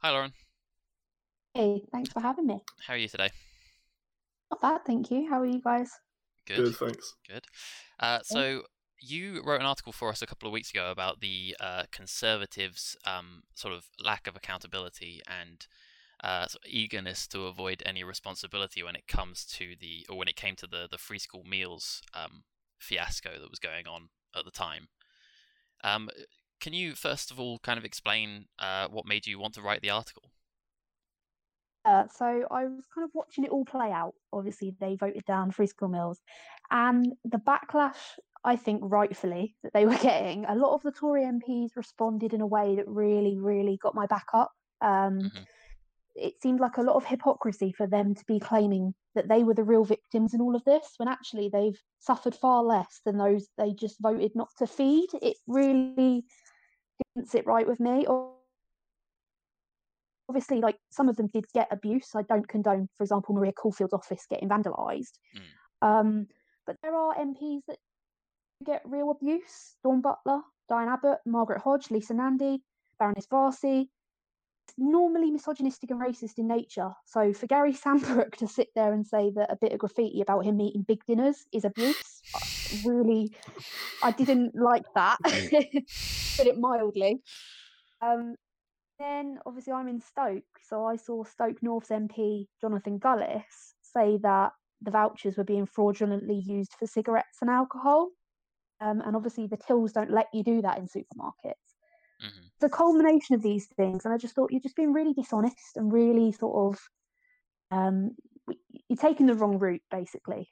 Hi, Lauren. Hey, thanks for having me. How are you today? Not bad, thank you. How are you guys? Good. Good, thanks. Good. Uh, so you wrote an article for us a couple of weeks ago about the uh, conservatives' um, sort of lack of accountability and uh, sort of eagerness to avoid any responsibility when it comes to the or when it came to the the free school meals um, fiasco that was going on at the time. Um, can you first of all kind of explain uh, what made you want to write the article? Uh, so I was kind of watching it all play out. Obviously, they voted down free school meals, and the backlash, I think, rightfully, that they were getting. A lot of the Tory MPs responded in a way that really, really got my back up. Um, Mhm. It seemed like a lot of hypocrisy for them to be claiming that they were the real victims in all of this, when actually they've suffered far less than those they just voted not to feed. It really didn't sit right with me. Obviously, like some of them did get abuse. I don't condone, for example, Maria Caulfield's office getting vandalised. Mm. Um, but there are MPs that get real abuse. Dawn Butler, Diane Abbott, Margaret Hodge, Lisa Nandy, Baroness Warsi. It's normally misogynistic and racist in nature. So for Gary Sambrook to sit there and say that a bit of graffiti about him eating big dinners is abuse, really, I didn't like that. Put it mildly. Um, then obviously I'm in Stoke, so I saw Stoke North's MP Jonathan Gullis say that the vouchers were being fraudulently used for cigarettes and alcohol. Um, and obviously the tills don't let you do that in supermarkets. hmm The culmination of these things, and I just thought you're just being really dishonest and really sort of um, you're taking the wrong route, basically.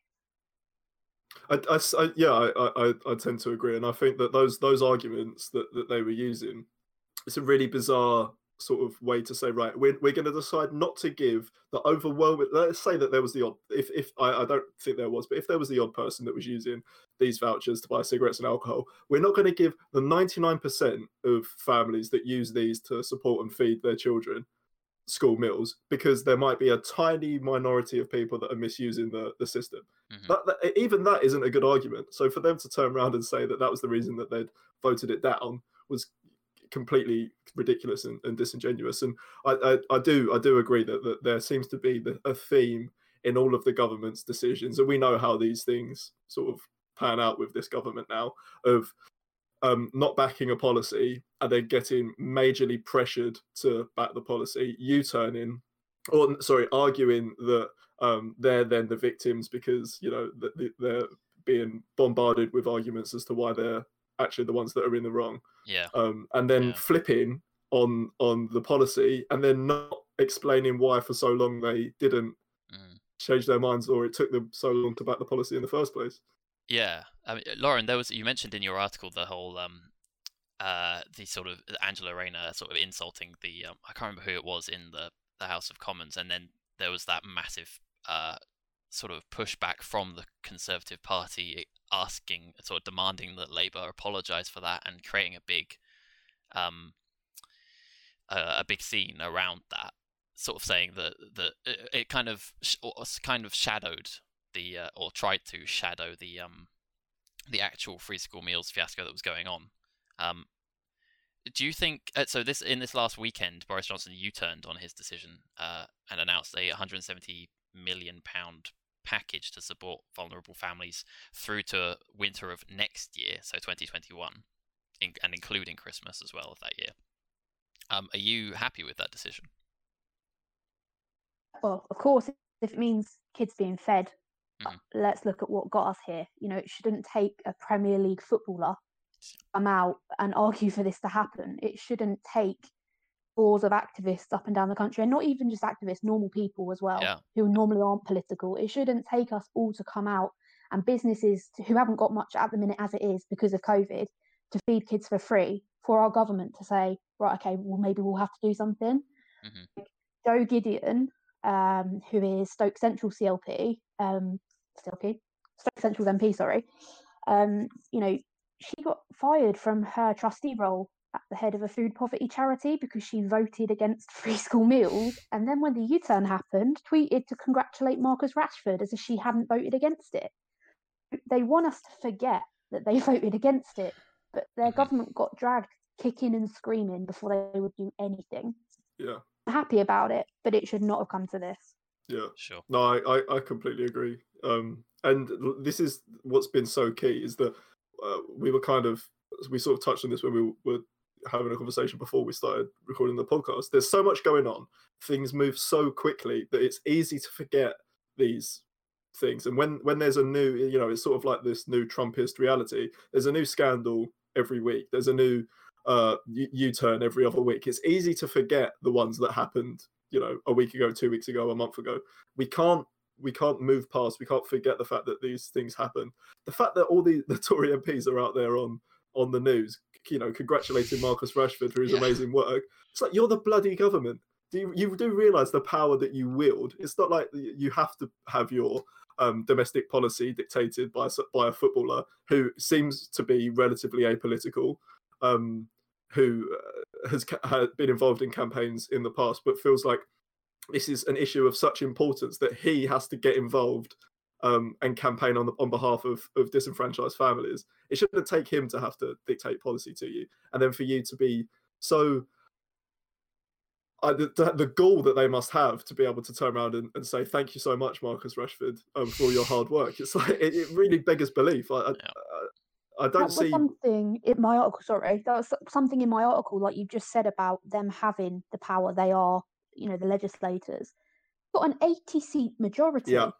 I, I I- yeah, I, I, I- tend to agree, and I think that those those arguments that, that they were using, it's a really bizarre sort of way to say, right, we're, we're going to decide not to give the overwhelming. Let's say that there was the odd, if if I, I don't think there was, but if there was the odd person that was using these vouchers to buy cigarettes and alcohol, we're not going to give the ninety nine percent of families that use these to support and feed their children school meals because there might be a tiny minority of people that are misusing the, the system hmm that, that even that isn't a good argument. So for them to turn around and say that that was the reason that they'd voted it down was completely ridiculous and, and disingenuous. And I, I, I do I do agree that, that there seems to be the, a theme in all of the government's decisions, and we know how these things sort of pan out with this government now of um, not backing a policy and then getting majorly pressured to back the policy, U-turning, or sorry, arguing that um, they're then the victims because you know th- th- they're being bombarded with arguments as to why they're actually the ones that are in the wrong, Yeah. um, and then Yeah. flipping on on the policy and then not explaining why for so long they didn't Mm. change their minds or it took them so long to back the policy in the first place. Yeah, I mean, Lauren, there was you mentioned in your article the whole um, uh, the sort of Angela Rayner sort of insulting the um, I can't remember who it was in the the House of Commons, and then there was that massive uh, sort of pushback from the Conservative Party asking, sort of demanding that Labour apologise for that and creating a big um, a, a big scene around that, sort of saying that that it, it kind of kind of shadowed the uh, or tried to shadow the um the actual free school meals fiasco that was going on. Um, do you think uh, so? This in this last weekend, Boris Johnson U-turned on his decision uh, and announced a 170 million pound package to support vulnerable families through to winter of next year, so 2021, in, and including Christmas as well of that year. Um, are you happy with that decision? Well, of course, if it means kids being fed, Mhm. let's look at what got us here. You know, it shouldn't take a Premier League footballer to come out and argue for this to happen. It shouldn't take scores of activists up and down the country, and not even just activists, normal people as well, Yeah. who normally aren't political. It shouldn't take us all to come out and businesses to, who haven't got much at the minute as it is because of COVID to feed kids for free for our government to say, right, okay, well, maybe we'll have to do something. Mhm. Jo Gideon, um, who is Stoke Central CLP, um, CLP, Stoke Central's MP, sorry, um, you know, she got fired from her trustee role at the head of a food poverty charity because she voted against free school meals. And then when the U turn happened, tweeted to congratulate Marcus Rashford as if she hadn't voted against it. They want us to forget that they voted against it, but their Mhm. government got dragged kicking and screaming before they would do anything. Yeah. happy about it, but it should not have come to this. Yeah. Sure. No, I, I, I completely agree. Um, and this is what's been so key is that uh, we were kind of we sort of touched on this when we were having a conversation before we started recording the podcast. There's so much going on. Things move so quickly that it's easy to forget these things. And when when there's a new, you know, it's sort of like this new Trumpist reality. There's a new scandal every week. There's a new uh, U-turn every other week. It's easy to forget the ones that happened, you know, a week ago, two weeks ago, a month ago. We can't we can't move past. We can't forget the fact that these things happen. The fact that all the, the Tory MPs are out there on on the news, you know, congratulating Marcus Rashford for his Yeah. amazing work. It's like you're the bloody government. Do you, you do realize the power that you wield? It's not like you have to have your um, domestic policy dictated by by a footballer who seems to be relatively apolitical, um, who uh, has ca- been involved in campaigns in the past, but feels like this is an issue of such importance that he has to get involved um, and campaign on the, on behalf of, of disenfranchised families. It shouldn't take him to have to dictate policy to you, and then for you to be so. I, the, the, the goal that they must have to be able to turn around and, and say thank you so much, Marcus Rashford, um, for all your hard work. It's like it, it really beggars belief. I, I, Yeah. I, don't was see. something in my article. Sorry, that was something in my article, like you just said about them having the power. They are, you know, the legislators. Got an eighty-seat majority. Yeah.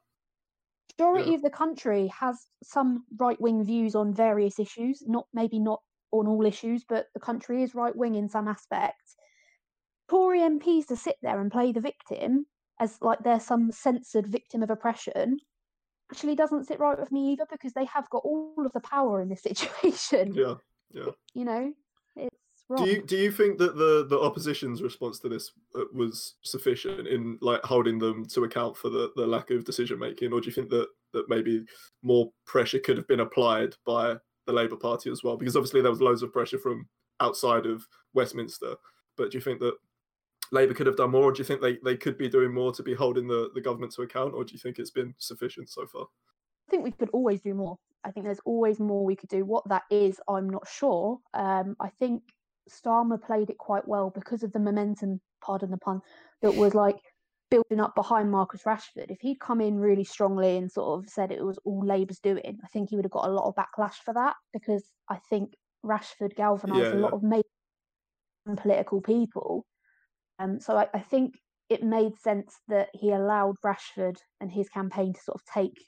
Majority Yeah. of the country has some right-wing views on various issues. Not maybe not on all issues, but the country is right-wing in some aspects. Tory MPs to sit there and play the victim as like they're some censored victim of oppression actually doesn't sit right with me either because they have got all of the power in this situation. Yeah. Yeah. You know, it's wrong. Do you do you think that the the opposition's response to this uh, was sufficient in like holding them to account for the, the lack of decision making, or do you think that that maybe more pressure could have been applied by the Labour Party as well? Because obviously there was loads of pressure from outside of Westminster, but do you think that Labour could have done more, or do you think they, they could be doing more to be holding the, the government to account, or do you think it's been sufficient so far? I think we could always do more. I think there's always more we could do. What that is, I'm not sure. Um, I think Starmer played it quite well because of the momentum, pardon the pun, that was like building up behind Marcus Rashford. If he'd come in really strongly and sort of said it was all Labour's doing, I think he would have got a lot of backlash for that because I think Rashford galvanised Yeah, a lot of major political people. Um, so I, I think it made sense that he allowed Rashford and his campaign to sort of take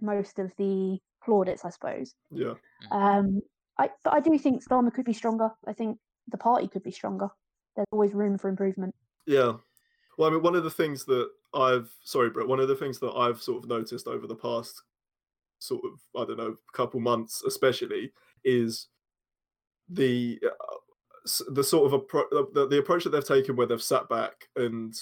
most of the plaudits, I suppose. Yeah. Um, I, but I do think Starmer could be stronger. I think the party could be stronger. There's always room for improvement. Yeah. Well, I mean, one of the things that I've sorry, Brett. One of the things that I've sort of noticed over the past sort of I don't know couple months, especially, is the the sort of appro- the, the- approach that they've taken, where they've sat back and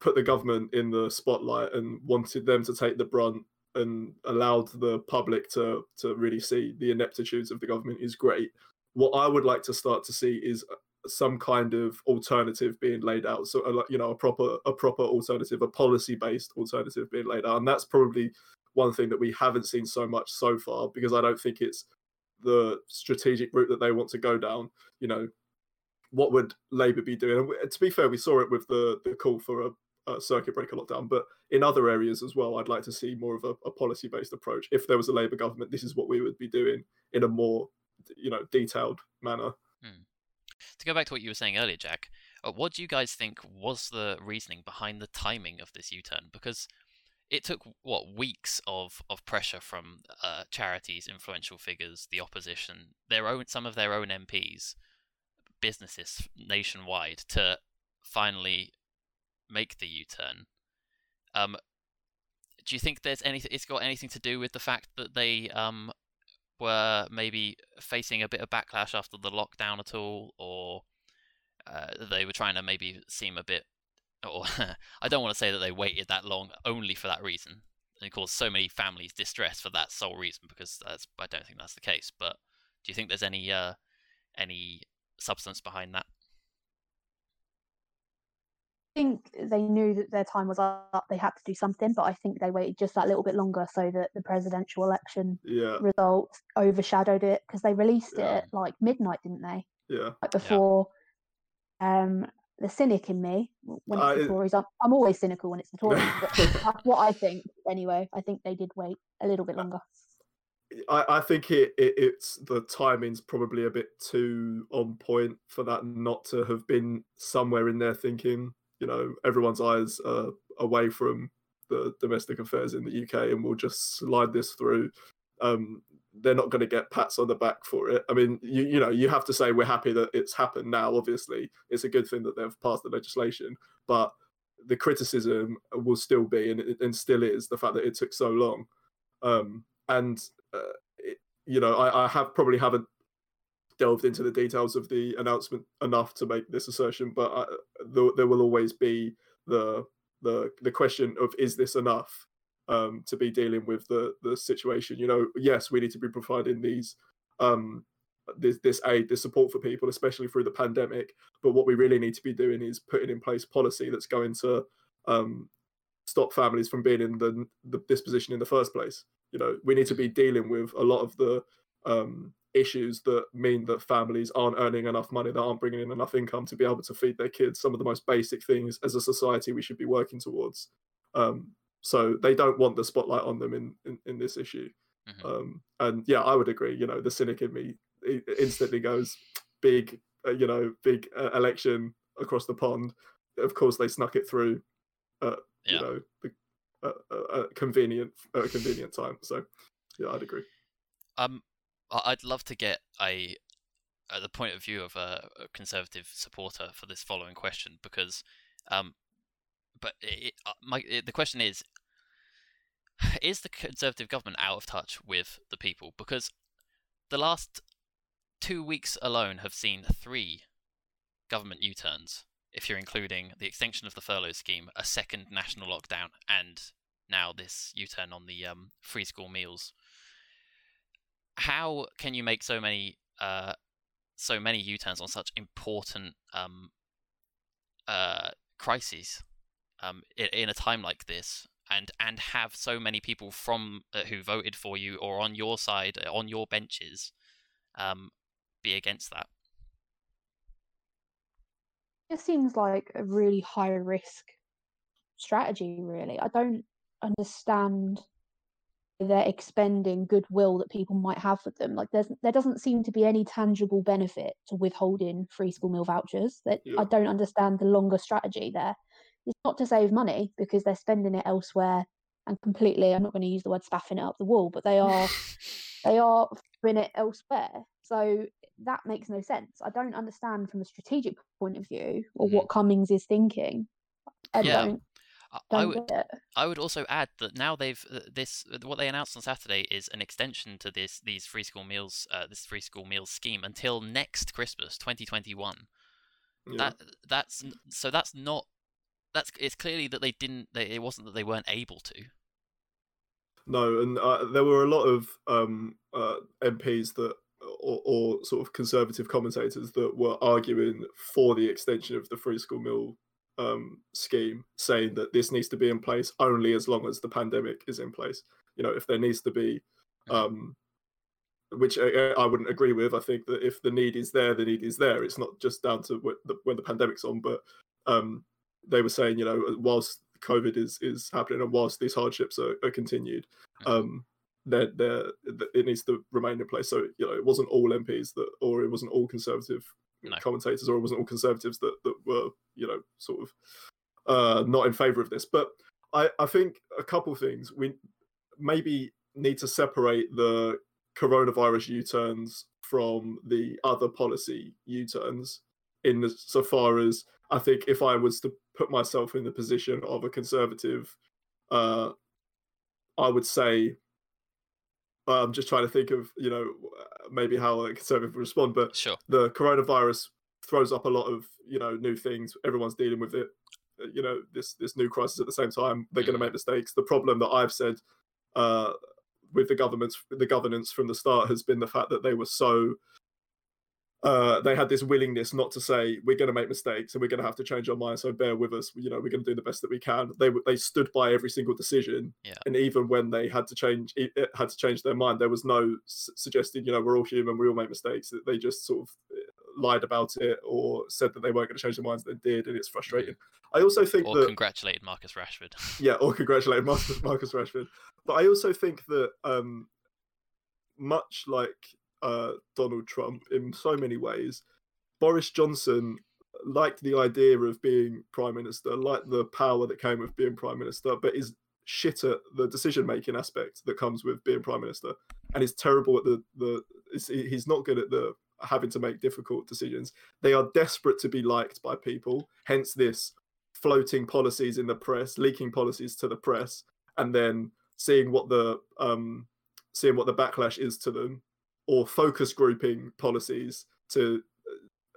put the government in the spotlight and wanted them to take the brunt and allowed the public to to really see the ineptitudes of the government is great. What I would like to start to see is some kind of alternative being laid out. So uh, you know a proper a proper alternative a policy based alternative being laid out. And that's probably one thing that we haven't seen so much so far because i don't think it's the strategic route that they want to go down. You know what would labour be doing? And to be fair we saw it with the the call for a, a circuit breaker lockdown but in other areas as well i'd like to see more of a, a policy based approach. If there was a labour government this is what we would be doing in a more you know detailed manner. To go back to what you were saying earlier, Jack, uh, what do you guys think was the reasoning behind the timing of this U-turn? Because it took what weeks of, of pressure from uh, charities, influential figures, the opposition, their own some of their own MPs, businesses nationwide to finally make the U-turn. Um, do you think there's anything? It's got anything to do with the fact that they um were maybe facing a bit of backlash after the lockdown at all, or uh, they were trying to maybe seem a bit. Or I don't want to say that they waited that long only for that reason and caused so many families distress for that sole reason because that's I don't think that's the case. But do you think there's any uh, any substance behind that? I think they knew that their time was up. They had to do something, but I think they waited just that little bit longer so that the presidential election yeah results overshadowed it because they released Yeah. it at like midnight, didn't they? yeah Like before. Um, the cynic in me when it's Uh, the it- Tories. I'm, I'm always cynical when it's the Tories, but that's what I think anyway. I think they did wait a little bit longer. I, I think it, it it's the timing's probably a bit too on point for that not to have been somewhere in their thinking, you know, everyone's eyes are away from the domestic affairs in the UK and we'll just slide this through. Um, they're not going to get pats on the back for it. I mean, you you know, you have to say we're happy that it's happened now. Obviously, it's a good thing that they've passed the legislation, but the criticism will still be and, and still is the fact that it took so long. Um, and uh, it, you know, I, I have probably haven't delved into the details of the announcement enough to make this assertion, but I, there, there will always be the the the question of is this enough um, to be dealing with the the situation? You know, yes, we need to be providing these um, this this aid, this support for people, especially through the pandemic. But what we really need to be doing is putting in place policy that's going to um, stop families from being in the, the this position in the first place. You know, we need to be dealing with a lot of the um, issues that mean that families aren't earning enough money, that aren't bringing in enough income to be able to feed their kids. Some of the most basic things as a society we should be working towards. Um, so they don't want the spotlight on them in in, in this issue. Mhm. Um, and yeah, I would agree. You know, the cynic in me instantly goes big. Uh, you know, big uh, election across the pond. Of course, they snuck it through. Uh, Yeah. You know, the, uh, convenient, uh, convenient time. So yeah, I'd agree. Um, I'd love to get a uh, the point of view of a, a conservative supporter for this following question because, um, but it, uh, my it, the question is, is the conservative government out of touch with the people? Because the last two weeks alone have seen three government U-turns. If you're including the extension of the furlough scheme, a second national lockdown, and now this U-turn on the um, free school meals how can you make so many uh, so many U-turns on such important um, uh, crises um, in, in a time like this, and and have so many people from uh, who voted for you or on your side on your benches um, be against that? It seems like a really high risk strategy, really. I don't understand they're expending goodwill that people might have with them. Like there's there doesn't seem to be any tangible benefit to withholding free school meal vouchers. That Yeah. I don't understand the longer strategy there. It's not to save money because they're spending it elsewhere and completely I'm not going to use the word spaffing it up the wall, but they are they are throwing it elsewhere. So that makes no sense. I don't understand from a strategic point of view or Mhm. what Cummings is thinking. I Yeah, don't I, I don't would. I would also add that now they've uh, this uh, what they announced on Saturday is an extension to this these free school meals uh, this free school meals scheme until next Christmas 2021. Yeah. That that's so that's not that's it's clearly that they didn't they, it wasn't that they weren't able to. No, and uh, there were a lot of um, uh, MPs that, or, or sort of conservative commentators that were arguing for the extension of the free school meal um, scheme, saying that this needs to be in place only as long as the pandemic is in place. You know, if there needs to be, um, which I, I wouldn't agree with. I think that if the need is there, the need is there. It's not just down to wh- the, when the pandemic's on, but um, they were saying, you know, whilst COVID is is happening and whilst these hardships are, are continued, um, that there it needs to remain in place. So you know, it wasn't all MPs that, or it wasn't all conservative No. commentators, or it wasn't all conservatives that that were you know sort of uh, not in favour of this. But I I think a couple things we maybe need to separate the coronavirus U-turns from the other policy U-turns in the, so far as I think if I was to put myself in the position of a conservative, uh, I would say I'm just trying to think of you know maybe how a conservative would respond, but Sure. the coronavirus throws up a lot of you know new things. Everyone's dealing with it. uh, You know this this new crisis at the same time. They're going Mhm. to make mistakes. The problem that I've said uh, with the government's the governance from the start has been the fact that they were so uh, they had this willingness not to say we're going to make mistakes and we're going to have to change our mind. So bear with us. You know, we're going to do the best that we can. They they stood by every single decision, Yeah. and even when they had to change it, had to change their mind, there was no s- suggesting you know we're all human, we all make mistakes. They just sort of lied about it or said that they weren't going to change their minds, They did, and it's frustrating. I also think or that congratulated Marcus Rashford. yeah, or congratulated Marcus, Marcus Rashford. But I also think that um, much like uh, Donald Trump in so many ways, Boris Johnson liked the idea of being prime minister, liked the power that came with being prime minister, but is shit at the decision making aspect that comes with being prime minister, and is terrible at the the. He's not good at the having to make difficult decisions. They are desperate to be liked by people. Hence this floating policies in the press, leaking policies to the press, and then seeing what the um, seeing what the backlash is to them, or focus grouping policies to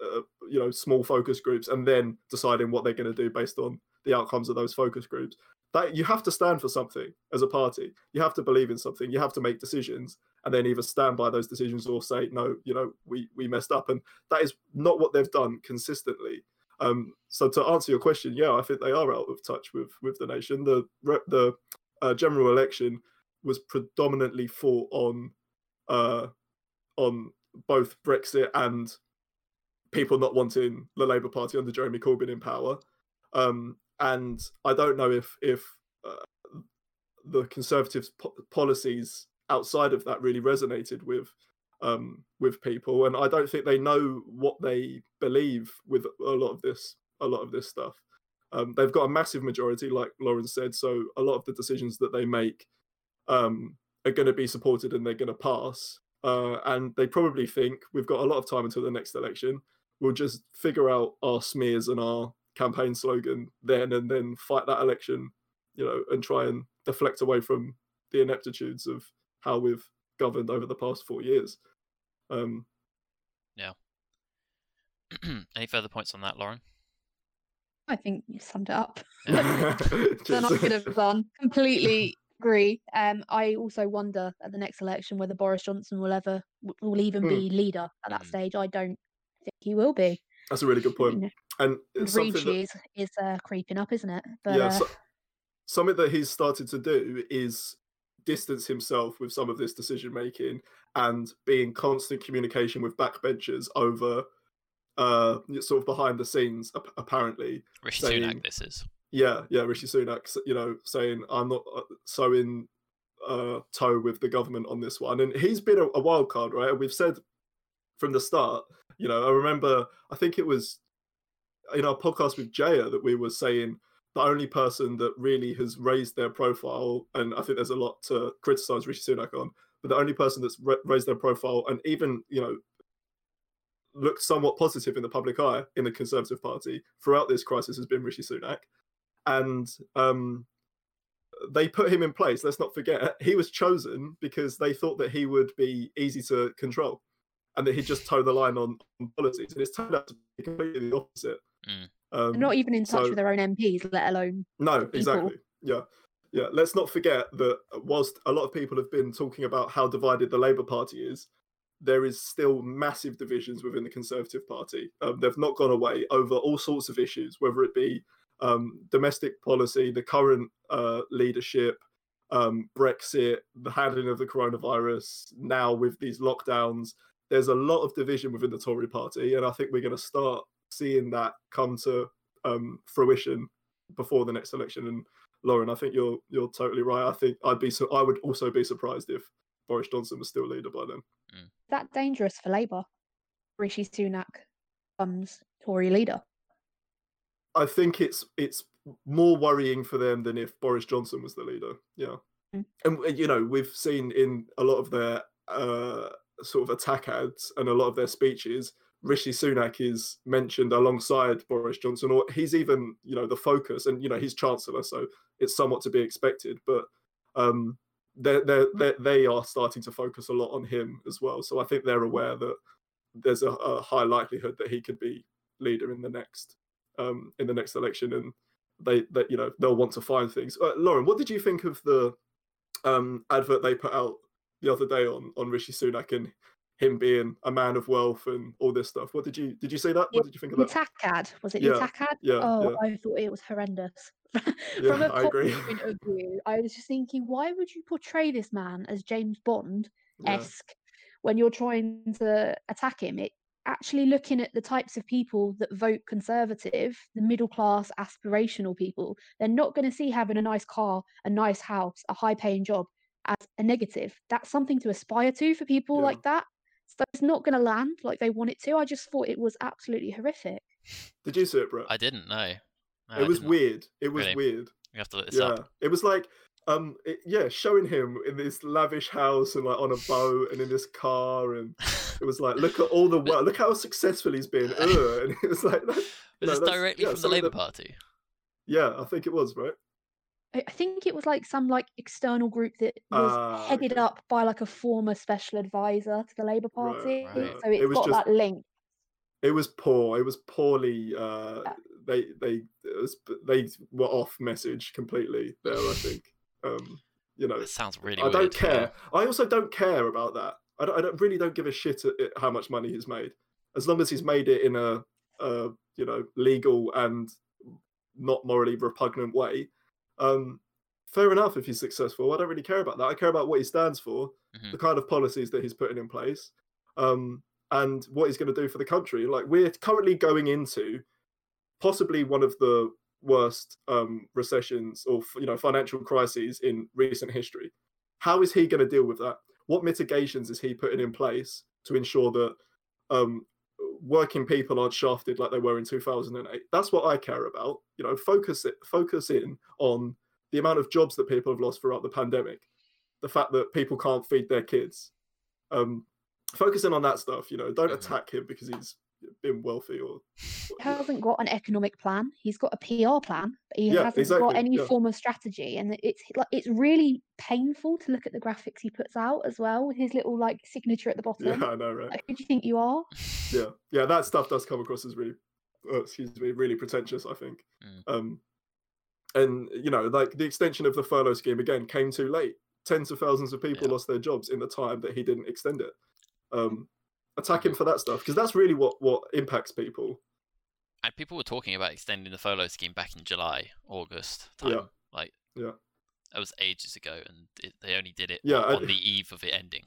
uh, you know small focus groups, and then deciding what they're going to do based on the outcomes of those focus groups. That you have to stand for something as a party. You have to believe in something. You have to make decisions, and then either stand by those decisions or say no. You know we we messed up, and that is not what they've done consistently. Um, so to answer your question, yeah, I think they are out of touch with with the nation. The the uh, general election was predominantly fought on uh, on both Brexit and people not wanting the Labour Party under Jeremy Corbyn in power. Um, and I don't know if if uh, the Conservatives' po- policies outside of that really resonated with um, with people, and I don't think they know what they believe with a lot of this a lot of this stuff. Um, they've got a massive majority, like Lauren said, so a lot of the decisions that they make um, are going to be supported and they're going to pass. Uh, and they probably think we've got a lot of time until the next election. We'll just figure out our smears and our campaign slogan then, and then fight that election, you know, and try and deflect away from the ineptitudes of how we've governed over the past four years. Um, yeah. Any further points on that, Lauren? I think you summed it up. then I could have done. Completely agree. Um, I also wonder at the next election whether Boris Johnson will ever will even mm. be leader at that mm. stage. I don't think he will be. That's a really good point. And Reach that... is is uh, creeping up, isn't it? But, yeah. Uh... So, something that he's started to do is distance himself with some of this decision making and be in constant communication with backbenchers over uh sort of behind the scenes apparently rishi saying, sunak this is yeah yeah rishi sunak you know saying i'm not uh, so in uh tow with the government on this one and he's been a, a wild card right and we've said from the start you know i remember i think it was in our podcast with jaya that we were saying the only person that really has raised their profile and i think there's a lot to criticize rishi sunak on but the only person that's raised their profile and even you know looked somewhat positive in the public eye in the Conservative Party throughout this crisis has been Rishi Sunak. And um, they put him in place. Let's not forget, he was chosen because they thought that he would be easy to control and that he'd just toe the line on, on policies. And it's turned out to be completely the opposite. Mm. Um, not even in touch so, with their own MPs, let alone. No, people. exactly. Yeah. Yeah. Let's not forget that whilst a lot of people have been talking about how divided the Labour Party is, there is still massive divisions within the Conservative Party. Um, they've not gone away over all sorts of issues, whether it be um, domestic policy, the current uh, leadership, um, Brexit, the handling of the coronavirus, now with these lockdowns. There's a lot of division within the Tory party, and I think we're going to start seeing that come to um, fruition before the next election. And Lauren, I think you're you're totally right. I think I'd be so I would also be surprised if Boris Johnson was still leader by then. Mm. That dangerous for Labour. Rishi Sunak becomes Tory leader. I think it's it's more worrying for them than if Boris Johnson was the leader. Yeah, mm. and you know we've seen in a lot of their uh, sort of attack ads and a lot of their speeches, Rishi Sunak is mentioned alongside Boris Johnson, or he's even you know the focus, and you know he's chancellor, so it's somewhat to be expected. But um, they're, they're, they are starting to focus a lot on him as well. So I think they're aware that there's a, a high likelihood that he could be leader in the next um, in the next election, and they that you know they'll want to find things. Uh, Lauren, what did you think of the um, advert they put out the other day on on Rishi Sunak and him being a man of wealth and all this stuff. What did you did you say that? What did you think of the that? Tack ad was it yeah. the Tack ad? Yeah. Oh, yeah. I thought it was horrendous. yeah, From a I agree. point of view, I was just thinking, why would you portray this man as James Bond esque when you're trying to attack him? It actually looking at the types of people that vote conservative, the middle class aspirational people, they're not going to see having a nice car, a nice house, a high paying job as a negative. That's something to aspire to for people Yeah. like that. So it's not going to land like they want it to. I just thought it was absolutely horrific. Did you see it, bro? I didn't know. No, I it was didn't. weird. It was Really? weird. We have to look this Yeah, up. it was like, um, it, yeah, showing him in this lavish house and like on a boat and in this car, and it was like, look at all the work, look how successful he's been. Ugh. And it was like, that, Was no, this directly yeah, from the Labour that- Party? yeah, I think it was right. I I think it was like some like external group that was Ah, headed okay. up by like a former special advisor to the Labour Right, Party. right. So it's It was got just- that link. It was poor. It was poorly. Uh, Yeah. they they it was, they were off message completely there. I think. Um, you know, That sounds really I weird. don't yeah. care. I also don't care about that. I don't, I don't really don't give a shit at it, how much money he's made, as long as he's made it in a, a you know legal and not morally repugnant way. Um, fair enough if he's successful. I don't really care about that. I care about what he stands for, Mhm. the kind of policies that he's putting in place, um, and what he's going to do for the country. Like we're currently going into possibly one of the worst um, recessions or you know financial crises in recent history. How is he going to deal with that? What mitigations is he putting in place to ensure that um, working people aren't shafted like they were in 2008? That's what I care about. You know, focus it, focus in on the amount of jobs that people have lost throughout the pandemic, the fact that people can't feed their kids. Um, focusing on that stuff. You know, don't Mhm. attack him because he's been wealthy or. He you hasn't got an economic plan. He's got a PR plan, but he Yeah, hasn't exactly, got any yeah. form of strategy. And it's like it's really painful to look at the graphics he puts out as well, with his little like signature at the bottom. Yeah, I know, right? Like, who do you think you are? yeah yeah that stuff does come across as really uh, excuse me really pretentious i think Mm. um and you know like the extension of the furlough scheme again came too late tens of thousands of people Yeah. lost their jobs in the time that he didn't extend it um attack him for that stuff because that's really what what impacts people And people were talking about extending the furlough scheme back in July, August time. Yeah. Like, Yeah. that was ages ago, and it, they only did it Yeah, on, the eve of it ending.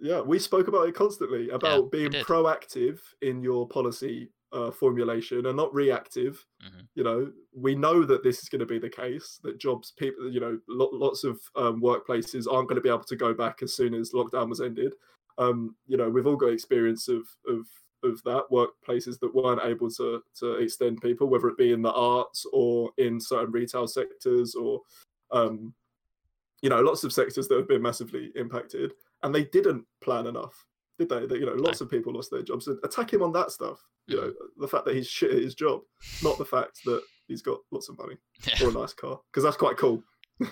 yeah we spoke about it constantly about we being proactive in your policy uh, formulation and not reactive Mhm. you know we know that this is going to be the case that jobs people you know lo- lots of um, workplaces aren't going to be able to go back as soon as lockdown was ended um, you know we've all got experience of of of that workplaces that weren't able to to extend people whether it be in the arts or in certain retail sectors or um, you know lots of sectors that have been massively impacted and they didn't plan enough did they? That you know lots of people lost their jobs and attack him on that stuff you know the fact that he's shit at his job not the fact that he's got lots of money Yeah. or a nice car because that's quite cool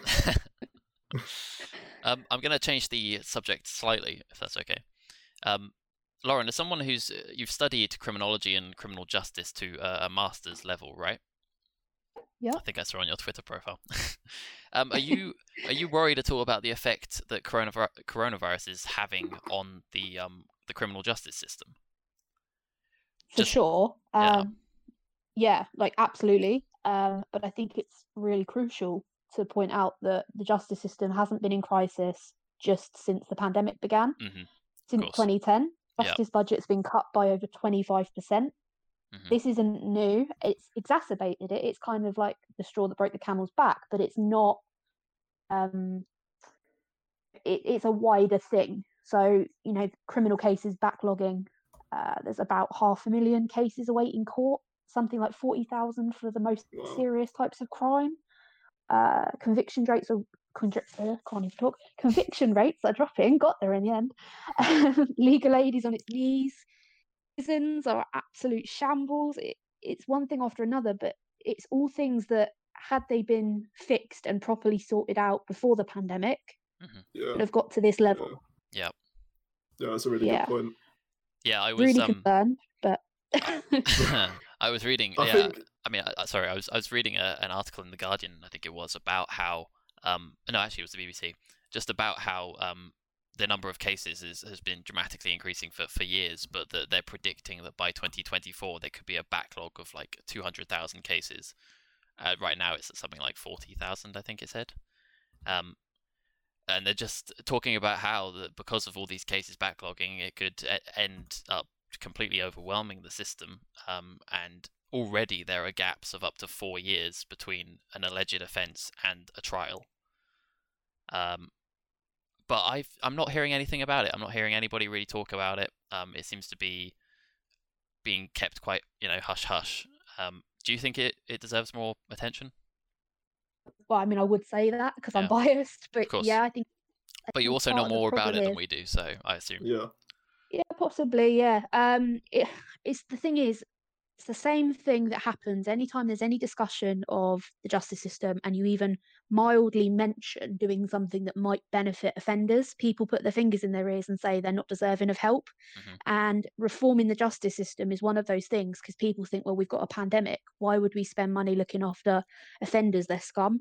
um, I'm going to change the subject slightly, if that's okay. Um, Lauren, as someone who's uh, you've studied criminology and criminal justice to uh, a master's level, right? Yeah. I think I saw on your Twitter profile. um, are you are you worried at all about the effect that coronavirus, coronavirus is having on the um, the criminal justice system? for Just- sure. yeah. Um, yeah. like absolutely. Um, but I think it's really crucial to point out that the justice system hasn't been in crisis just since the pandemic began. hmm Since 2010, Yeah. justice budget's been cut by over 25%. Mhm. This isn't new. It's exacerbated it. It's kind of like the straw that broke the camel's back, but it's not. Um, it, it's a wider thing. So you know, criminal cases backlogging. Uh, there's about half a million cases awaiting court. Something like forty thousand for the most Wow. serious types of crime. Uh, conviction rates are convic- uh, can't even talk. Conviction rates are dropping. Got there in the end. Legal aid is on its knees. Prisons are absolute shambles. It, it's one thing after another, but it's all things that had they been fixed and properly sorted out before the pandemic, yeah would have got to this level. Yeah. Yeah that's a really Yeah. good point Yeah, I was Really um, concerned, but I was reading. i yeah, think I mean, I, sorry, I was I was reading a, an article in the Guardian, I think it was, about how um no, actually it was the BBC, just about how um the number of cases is, has been dramatically increasing for, for years, but that they're predicting that by 2024 there could be a backlog of like 200,000 cases. Uh, right now it's something like 40,000, I think it said. Um, and they're just talking about how that because of all these cases backlogging, it could end up completely overwhelming the system, um, and already there are gaps of up to four years between an alleged offence and a trial. Um, but i am not hearing anything about it. I'm not hearing anybody really talk about it. Um, it seems to be being kept quite, you know, hush hush. Um, do you think it, it deserves more attention? Well, I mean, I would say that because yeah. I'm biased, but yeah, I think. I but you also know more about it is... than we do, so I assume. Yeah. Yeah, possibly. Yeah. Um, it, it's the thing is, it's the same thing that happens anytime there's any discussion of the justice system and you even mildly mention doing something that might benefit offenders. People put their fingers in their ears and say they're not deserving of help. Mm-hmm. And reforming the justice system is one of those things because people think, well, we've got a pandemic. Why would we spend money looking after offenders? They're scum.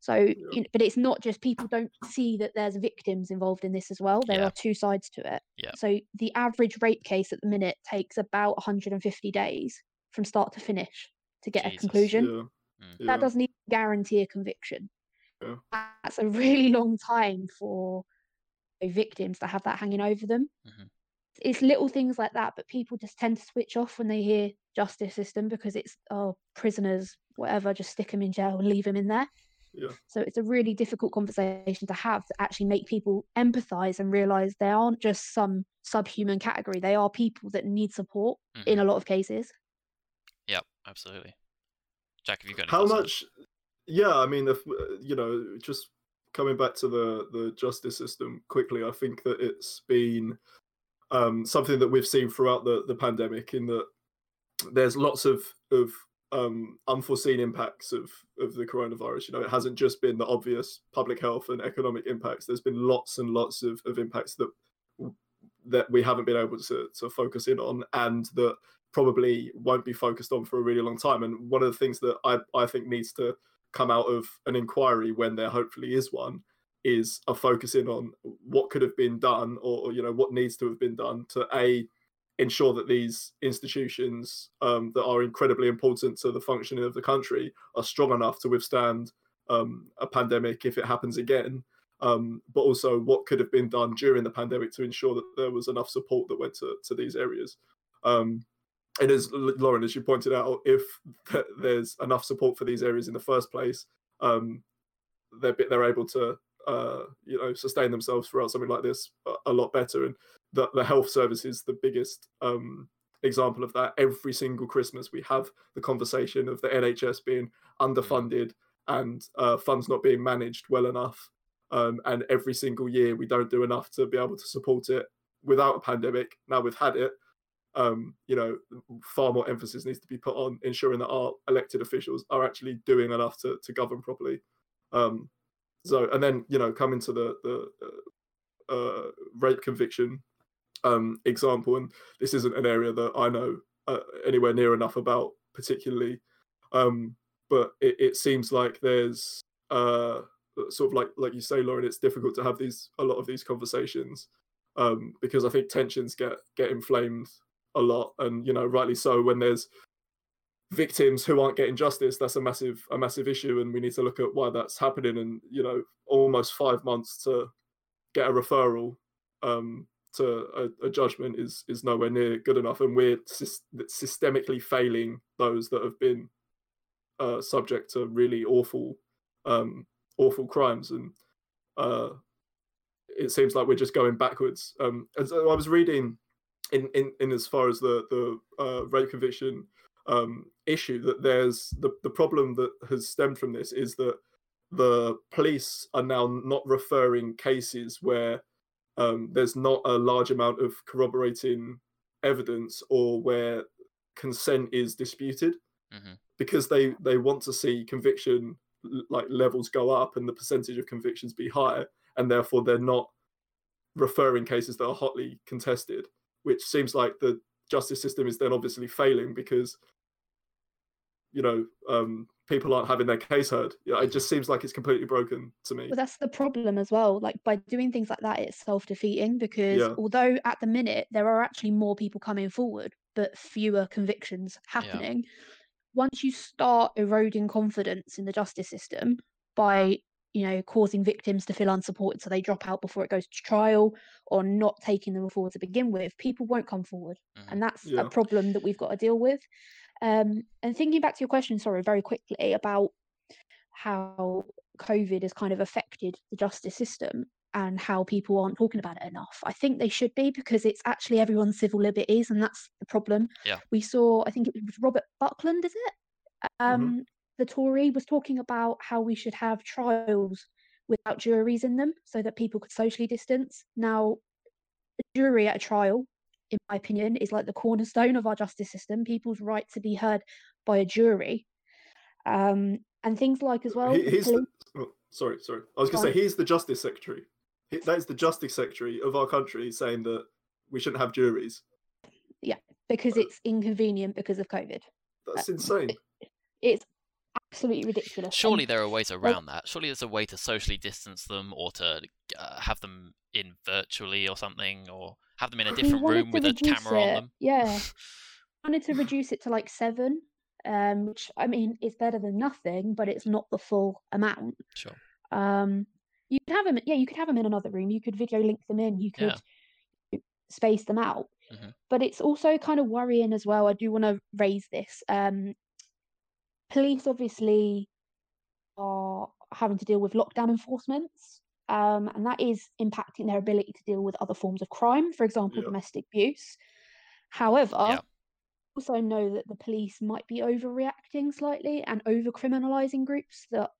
So, you know, but it's not just people don't see that there's victims involved in this as well. There yeah. are two sides to it. Yeah. So the average rape case at the minute takes about 150 days from start to finish to get Jesus. a conclusion. Yeah. Mm. That doesn't even guarantee a conviction. Yeah. That's a really long time for victims to have that hanging over them. Mm-hmm. It's little things like that, but people just tend to switch off when they hear justice system because it's oh prisoners, whatever, just stick them in jail and leave them in there. Yeah. So it's a really difficult conversation to have to actually make people empathize and realize they aren't just some subhuman category. They are people that need support mm-hmm. in a lot of cases. Yep, absolutely. Jack, have you got how much? Yeah, I mean, if you know, just coming back to the the justice system quickly, I think that it's been um, something that we've seen throughout the the pandemic in that there's lots of of um, unforeseen impacts of of the coronavirus. You know, it hasn't just been the obvious public health and economic impacts. There's been lots and lots of, of impacts that that we haven't been able to to focus in on, and that probably won't be focused on for a really long time. And one of the things that I, I think needs to come out of an inquiry when there hopefully is one is a focusing on what could have been done or, or you know what needs to have been done to a ensure that these institutions um, that are incredibly important to the functioning of the country are strong enough to withstand um, a pandemic if it happens again um, but also what could have been done during the pandemic to ensure that there was enough support that went to, to these areas um, and as Lauren, as you pointed out, if there's enough support for these areas in the first place, um, they're they're able to uh, you know sustain themselves throughout something like this a, lot better. And the the health service is the biggest um, example of that. Every single Christmas, we have the conversation of the NHS being underfunded and uh, funds not being managed well enough. Um, and every single year, we don't do enough to be able to support it without a pandemic. Now we've had it um, you know, far more emphasis needs to be put on ensuring that our elected officials are actually doing enough to, to govern properly. Um, so, and then you know, coming to the the uh, uh, rape conviction um, example, and this isn't an area that I know uh, anywhere near enough about particularly, um, but it, it seems like there's uh, sort of like like you say, Lauren, it's difficult to have these a lot of these conversations um, because I think tensions get get inflamed a lot, and you know, rightly so. When there's victims who aren't getting justice, that's a massive a massive issue, and we need to look at why that's happening. And you know, almost five months to get a referral um, to a, a, judgment is is nowhere near good enough, and we're systemically failing those that have been uh, subject to really awful um, awful crimes, and uh, it seems like we're just going backwards. Um, and so I was reading in, in, in as far as the the uh, rape conviction um, issue that there's the, the problem that has stemmed from this is that the police are now not referring cases where um, there's not a large amount of corroborating evidence or where consent is disputed mm-hmm. because they they want to see conviction like levels go up and the percentage of convictions be higher and therefore they're not referring cases that are hotly contested which seems like the justice system is then obviously failing because you know um, people aren't having their case heard. Yeah, it just seems like it's completely broken to me. Well, that's the problem as well. Like by doing things like that, it's self defeating because yeah. although at the minute there are actually more people coming forward, but fewer convictions happening. Yeah. Once you start eroding confidence in the justice system by you know, causing victims to feel unsupported so they drop out before it goes to trial or not taking them forward to begin with, people won't come forward. Mhm. And that's Yeah. a problem that we've got to deal with. Um, and thinking back to your question, sorry, very quickly about how COVID has kind of affected the justice system and how people aren't talking about it enough. I think they should be because it's actually everyone's civil liberties, and that's the problem. Yeah. We saw, I think it was Robert Buckland, is it? Mhm. Um, The Tory was talking about how we should have trials without juries in them so that people could socially distance. Now, a jury at a trial, in my opinion, is like the cornerstone of our justice system. People's right to be heard by a jury. Um, and things like as well. He, the oh, sorry, sorry. I was going to say he's the justice secretary. That is the justice secretary of our country saying that we shouldn't have juries. Yeah, because it's inconvenient because of COVID. That's insane. It's absolutely ridiculous. Surely there are ways around that. Surely there's a way to socially distance them, or to uh, have them in virtually or something, or have them in a different room with a camera on them. Yeah, wanted to reduce it to like seven, um, which I mean is better than nothing, but it's not the full amount. Sure. Um, you could have them, yeah, you could have them in another room. You could video link them in. You could space them out. Mhm. But it's also kind of worrying as well. I do want to raise this. Um, police obviously are having to deal with lockdown enforcements, um, and that is impacting their ability to deal with other forms of crime, for example, Yeah. domestic abuse. However, Yeah. also know that the police might be overreacting slightly and over criminalizing groups that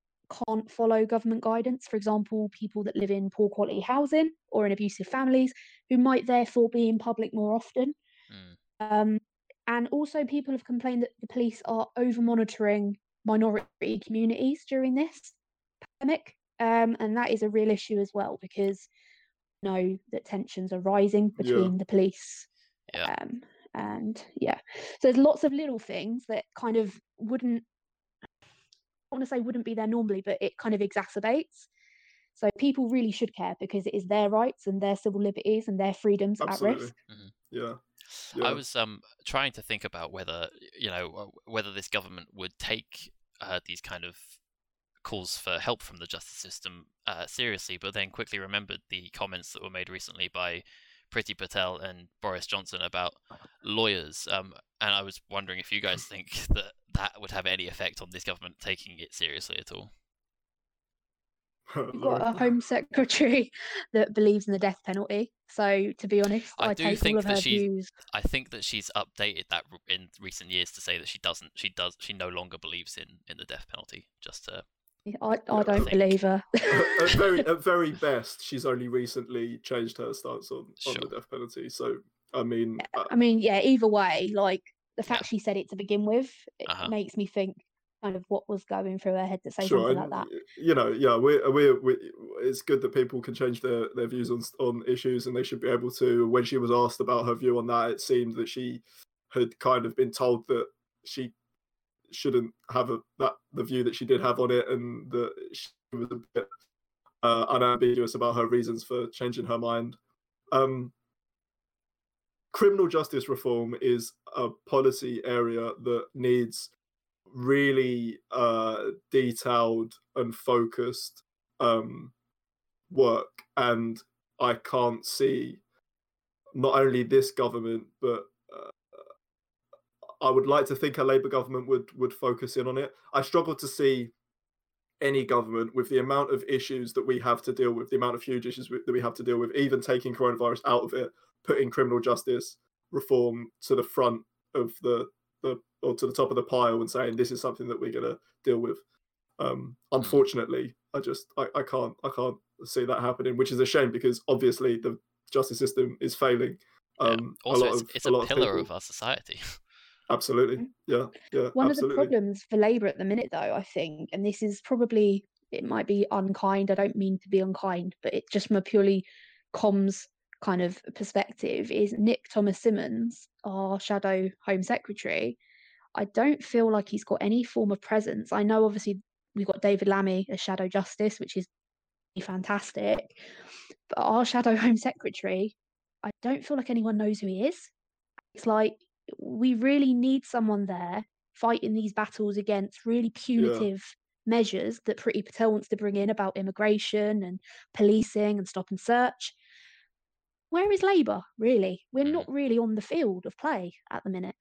can't follow government guidance. For example, people that live in poor quality housing or in abusive families who might therefore be in public more often. Mm. Um, and also, people have complained that the police are over monitoring minority communities during this pandemic. Um, and that is a real issue as well because we know that tensions are rising Yeah. between the police Yeah. um, and yeah, so there's lots of little things that kind of wouldn't, I want to say wouldn't be there normally, but it kind of exacerbates. So people really should care because it is their rights and their civil liberties and their freedoms at risk. Absolutely. risk. Yeah. I was um trying to think about whether you know uh, whether this government would take uh, these kind of calls for help from the justice system uh, seriously, but then quickly remembered the comments that were made recently by Priti Patel and Boris Johnson about lawyers. Um, and I was wondering if you guys think that that would have any effect on this government taking it seriously at all. We've got a Home Secretary that believes in the death penalty. So to be honest, I I, do take think all of that her she's- views. I think that she's updated that in recent years to say that she doesn't, she does, she no longer believes in in the death penalty. Just to I, I Yeah, I don't think- believe her. at very at very best, she's only recently changed her stance on, on the death penalty. So I mean, uh, I mean, yeah, either way, like the fact she said it to begin with, it Uh-huh. makes me think kind of what was going through her head to say sure, something and, like that. you know, yeah, we're, we're, we it's good that people can change their, their views on on issues, and they should be able to. When she was asked about her view on that, it seemed that she had kind of been told that she shouldn't have a that the view that she did have on it, and that she was a bit uh, unambiguous about her reasons for changing her mind. Um, criminal justice reform is a policy area that needs really uh, detailed and focused um, work, and I can't see not only this government, but uh, I would like to think a Labour government would would focus in on it. I struggle to see any government with the amount of issues that we have to deal with, the amount of huge issues we- that we have to deal with, even taking coronavirus out of it, putting criminal justice reform to the front of the the or to the top of the pile and saying this is something that we're going to deal with. Um, unfortunately, I just I, I can't I can't see that happening, which is a shame because obviously the justice system is failing. Yeah. Um, also, a lot it's, of it's a a, lot pillar of, of, our society. absolutely, yeah, yeah, One absolutely. of the problems for Labour at the minute, though, I think, and this is probably, it might be unkind, I don't mean to be unkind, but it just from a purely comms kind of perspective, is Nick Thomas-Symonds, our shadow Home Secretary. I don't feel like he's got any form of presence. I know, obviously, we've got David Lammy as Shadow Justice, which is fantastic, but our Shadow Home Secretary, I don't feel like anyone knows who he is. It's like we really need someone there fighting these battles against really punitive measures that Priti Patel wants to bring in about immigration and policing and stop and search. Where is Labour, really? We're Mm. not really on the field of play at the minute.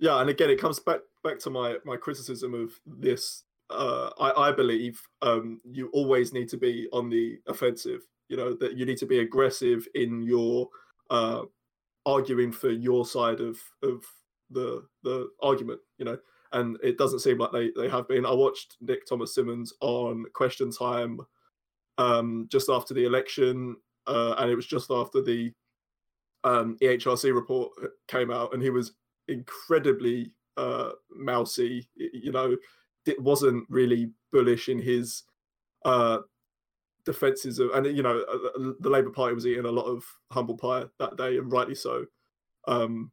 Yeah, and again, it comes back back to my my criticism of this. Uh, I I believe um, you always need to be on the offensive. You know that you need to be aggressive in your uh, arguing for your side of of the the argument. You know, and it doesn't seem like they they have been. I watched Nick Thomas-Symonds on Question Time um, just after the election, uh, and it was just after the um, EHRC report came out, and he was incredibly uh, mousy. You know, it wasn't really bullish in his uh, defenses of, and you know, uh, the- the Labour Party was eating a lot of humble pie that day, and rightly so. Um,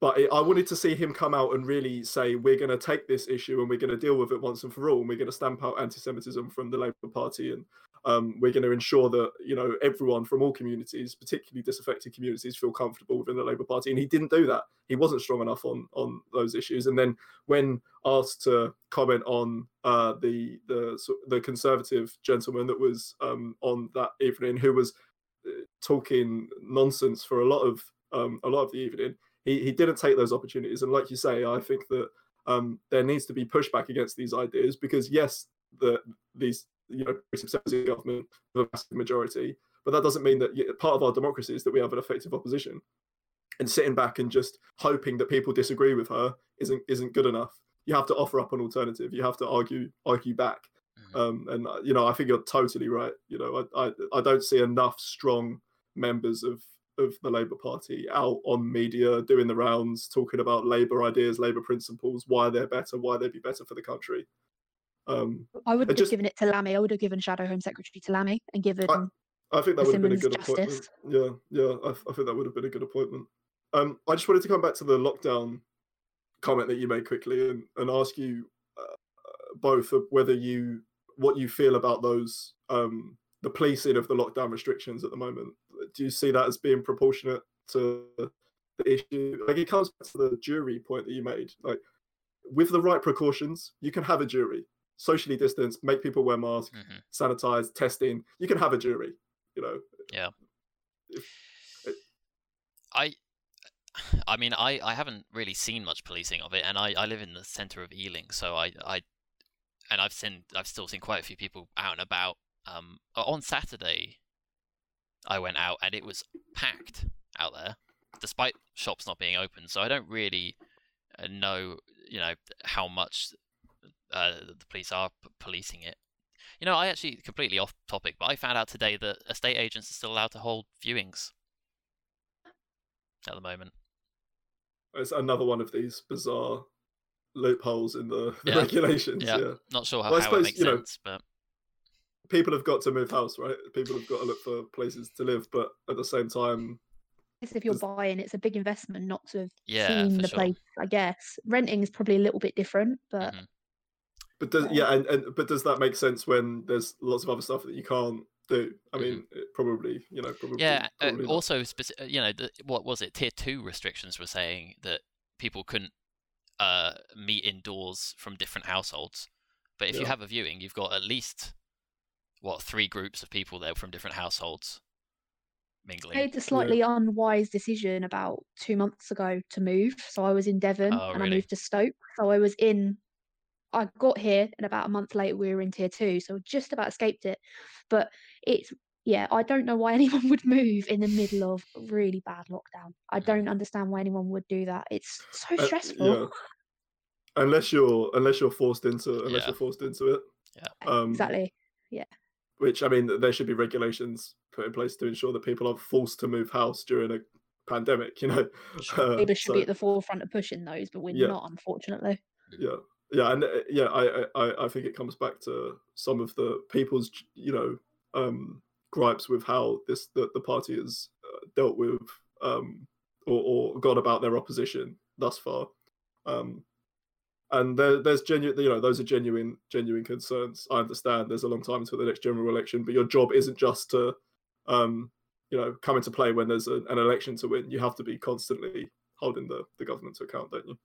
but it, I wanted to see him come out and really say, "We're going to take this issue and we're going to deal with it once and for all, and we're going to stamp out anti-Semitism from the Labour Party, and um, we're going to ensure that you know everyone from all communities, particularly disaffected communities, feel comfortable within the Labour Party." And he didn't do that. He wasn't strong enough on on those issues. And then when asked to comment on uh, the the the Conservative gentleman that was um, on that evening, who was uh, talking nonsense for a lot of um, a lot of the evening, he he didn't take those opportunities. And like you say, I think that um, there needs to be pushback against these ideas because yes, the these you know progressive government with a massive majority, but that doesn't mean that part of our democracy is that we have an effective opposition. And sitting back and just hoping that people disagree with her isn't isn't good enough. You have to offer up an alternative. You have to argue argue back. Mhm. Um, and uh, you know, I think you're totally right. You know, I, I I don't see enough strong members of of the Labour Party out on media doing the rounds, talking about Labour ideas, Labour principles, why they're better, why they'd be better for the country. Um, I would have just- given it to Lammy. I would have given Shadow Home Secretary to Lammy and given I think that would have been a good justice. appointment. Yeah, yeah, I, I think that would have been a good appointment. Um, I just wanted to come back to the lockdown comment that you made quickly and, and ask you uh, both whether you what you feel about those um, the policing of the lockdown restrictions at the moment. Do you see that as being proportionate to the issue? Like it comes back to the jury point that you made. Like with the right precautions, you can have a jury, socially distanced, make people wear masks, Mhm. sanitize, testing. You can have a jury. You know, Yeah. I, I mean, I, I haven't really seen much policing of it, and I, I live in the centre of Ealing, so I, I, and I've seen I've still seen quite a few people out and about. Um, on Saturday, I went out and it was packed out there, despite shops not being open. So I don't really uh, know, you know, how much uh, the police are p- policing it. You know, I actually completely off topic, but I found out today that estate agents are still allowed to hold viewings at the moment. it's another one of these bizarre loopholes in the, the Yeah. regulations. Yeah. Yeah. Not sure how, Well, I how it suppose, makes you know, sense, but people have got to move house, right? People have got to look for places to live, but at the same time, guess if you're buying, it's a big investment not to have yeah, seen the sure. place. I guess renting is probably a little bit different, but Mhm. But does Right. yeah, and, and but does that make sense when there's lots of other stuff that you can't do? I mean, it probably, you know, probably. Mm-hmm. Yeah. Uh, probably not. also, speci- uh, you know, the, what was it? Tier two restrictions were saying that people couldn't uh, meet indoors from different households. But if you have a viewing, you've got at least what three groups of people there from different households mingling. I made a slightly unwise decision about two months ago to move. So I was in Devon Oh, and I moved to Stoke. So I was in. I got here, and about a month later, we were in tier two. So just about escaped it. But it's yeah, I don't know why anyone would move in the middle of really bad lockdown. I Mm. don't understand why anyone would do that. It's so Uh, stressful. yeah. Unless you're unless you're forced into unless Yeah. you're forced into it. Yeah. Um, exactly. Yeah. Which I mean, there should be regulations put in place to ensure that people are forced to move house during a pandemic. You know, Sure. Uh, Labour should so- be at the forefront of pushing those, but we're Yeah. not, unfortunately. yeah yeah and uh, yeah I, I i think it comes back to some of the people's you know um gripes with how this the, the party has uh, dealt with um or, or gone about their opposition thus far. Um and there, there's genuine you know those are genuine genuine concerns. I understand there's a long time until the next general election but your job isn't just to um you know come into play when there's a, an election to win. You have to be constantly holding the the government to account don't you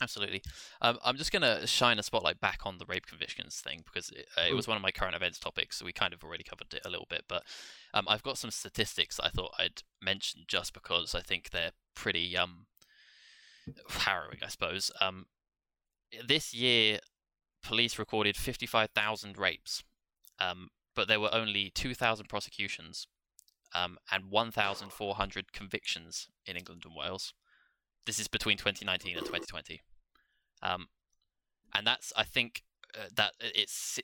Absolutely. Um, I'm just going to shine a spotlight back on the rape convictions thing because it, uh, it was one of my current events topics. So we kind of already covered it a little bit, but um, I've got some statistics I thought I'd mention just because I think they're pretty um, harrowing, I suppose. Um, this year, police recorded 55,000 rapes, um, but there were only 2,000 prosecutions um, and 1,400 convictions in England and Wales. This is between 2019 and 2020, um, and that's I think uh, that it's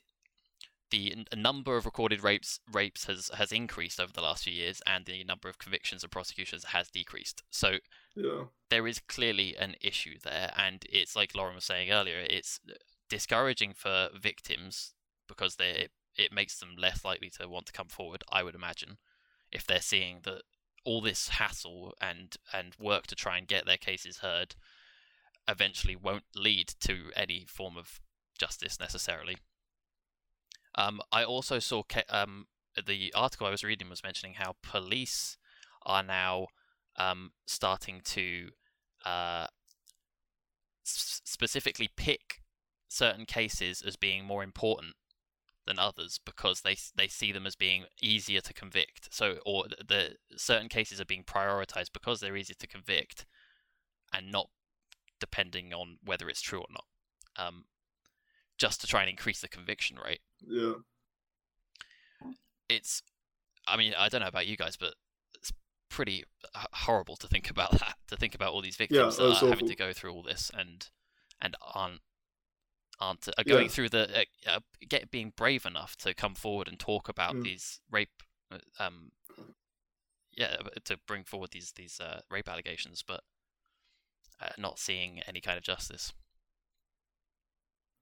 the n- number of recorded rapes rapes has has increased over the last few years, and the number of convictions and prosecutions has decreased. So Yeah. there is clearly an issue there, and it's like Lauren was saying earlier. It's discouraging for victims because they it makes them less likely to want to come forward. I would imagine if they're seeing that all this hassle and and work to try and get their cases heard eventually won't lead to any form of justice necessarily. Um, I also saw um, the article I was reading was mentioning how police are now um, starting to uh, s- specifically pick certain cases as being more important than others because they they see them as being easier to convict. So, or th- the certain cases are being prioritized because they're easier to convict, and not depending on whether it's true or not. Um, just to try and increase the conviction rate. Yeah. It's, I mean, I don't know about you guys, but it's pretty h- horrible to think about that. To think about all these victims that it's are having to go through all this and and aren't aren't are going Yeah. through the uh, uh, get being brave enough to come forward and talk about Mm. these rape uh, um yeah to bring forward these these uh, rape allegations but uh, not seeing any kind of justice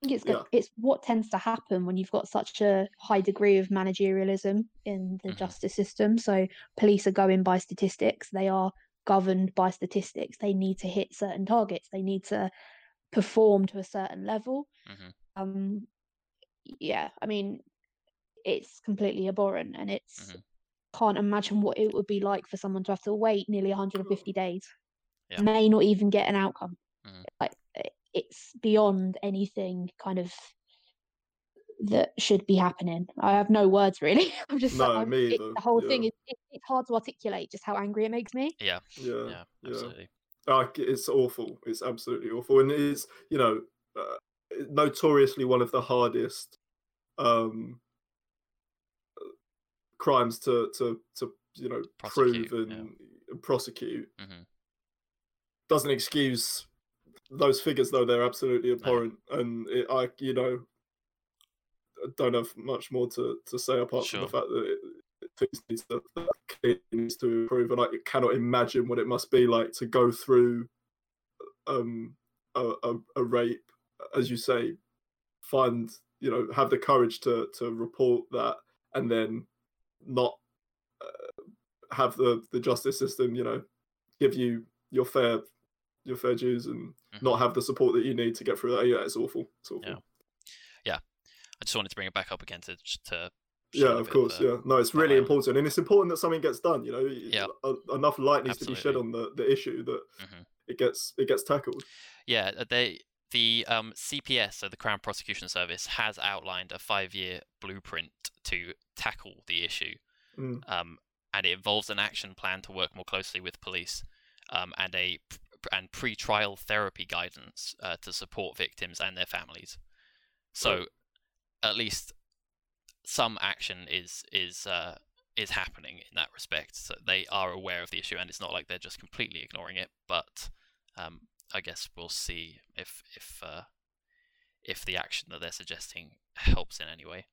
I think it's Yeah. it's what tends to happen when you've got such a high degree of managerialism in the Mhm. justice system. So police are going by statistics. They are governed by statistics. They need to hit certain targets. They need to perform to a certain level. Mhm. Um, yeah, I mean, it's completely abhorrent, and it's Mhm. can't imagine what it would be like for someone to have to wait nearly 150 days. Yeah. May not even get an outcome. Mhm. Like it's beyond anything kind of that should be happening. I have no words really. I'm just No, I'm, me it- the whole thing is it, it's hard to articulate just how angry it makes me. yeah Yeah. yeah yeah. absolutely Like it's awful. It's absolutely awful, and it's you know uh, notoriously one of the hardest um, crimes to to to you know Prosecute, prove and and prosecute. Mhm. Doesn't excuse those figures though. They're absolutely abhorrent, and it, I you know I don't have much more to, to say apart Sure. from the fact that it, it things needs to, that needs to improve, and I cannot imagine what it must be like to go through um, a, a, a rape, as you say, find you know have the courage to to report that, and then not uh, have the the justice system you know give you your fair your fair dues and Mhm. not have the support that you need to get through that. Yeah, it's awful. It's awful. Yeah. I just wanted to bring it back up again to to Yeah, of course. the- yeah, no, it's really important, and it's important that something gets done. You know, Yeah. Enough light needs to be shed on the, the issue that Mhm. it gets it gets tackled. Yeah, uh, they the um, CPS, so the Crown Prosecution Service, has outlined a five-year blueprint to tackle the issue, Mm. um, and it involves an action plan to work more closely with police, um, and a and pre-trial therapy guidance uh, to support victims and their families. So, at least some action is is uh, is happening in that respect. So they are aware of the issue, and it's not like they're just completely ignoring it. But um, I guess we'll see if if uh, if the action that they're suggesting helps in any way.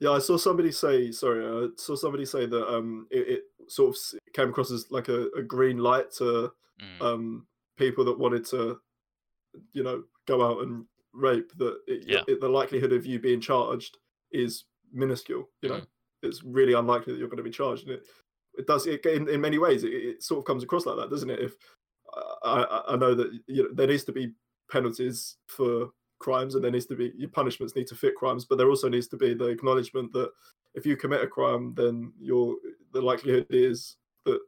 Yeah, I saw somebody say. Sorry, I saw somebody say that um, it, it sort of came across as like a, a green light to Mm, um people that wanted to, you know, go out and rape. That it, Yeah. it, the likelihood of you being charged is minuscule. You know, Mhm. it's really unlikely that you're going to be charged. And it it does it in, in many ways. It, it sort of comes across like that, doesn't it? If I, I, know that you know there needs to be penalties for crimes and there needs to be your punishments need to fit crimes, but there also needs to be the acknowledgement that if you commit a crime, then you're the likelihood is that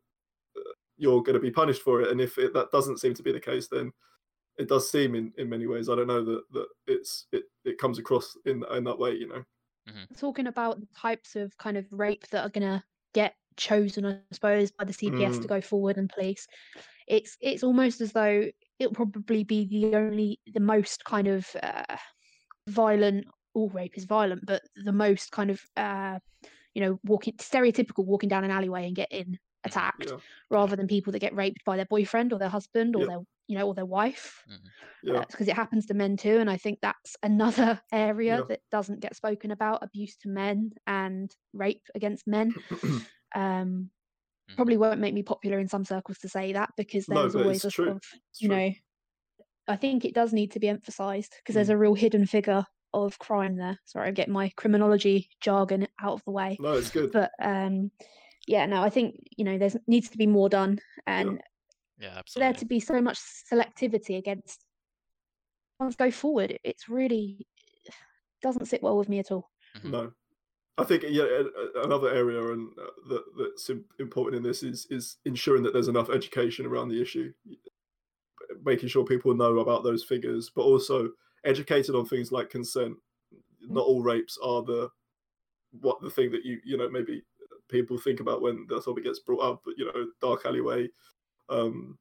you're going to be punished for it. And if it, that doesn't seem to be the case, then it does seem in, in many ways. I don't know that, that it's it, it comes across in in that way, you know. Talking about the types of kind of rape that are gonna get chosen, I suppose, by the CPS to Mm. go forward and police. It's it's almost as though it'll probably be the only the most kind of uh, violent. All rape is violent, but the most kind of uh, you know walking stereotypical walking down an alleyway and getting attacked, Yeah, rather than people that get raped by their boyfriend or their husband or Yep. their you know or their wife yeah, because it happens to men too and i think that's another area Yeah. that doesn't get spoken about abuse to men and rape against men um Mhm. probably won't make me popular in some circles to say that because there's but always a sort of you know i think it does need to be emphasized because there's Mm. a real hidden figure of crime there sorry i'm getting my criminology jargon out of the way No, it's good. but um yeah no i think you know there's needs to be more done and Yeah, for there to be so much selectivity against ones go forward it's really doesn't sit well with me at all. Mhm. No, I think yeah, a- a- another area and uh, that that's important in this is is ensuring that there's enough education around the issue, making sure people know about those figures, but also educated on things like consent. Not all rapes are the what the thing that you you know maybe people think about when the topic gets brought up. But you know, dark alleyway, um,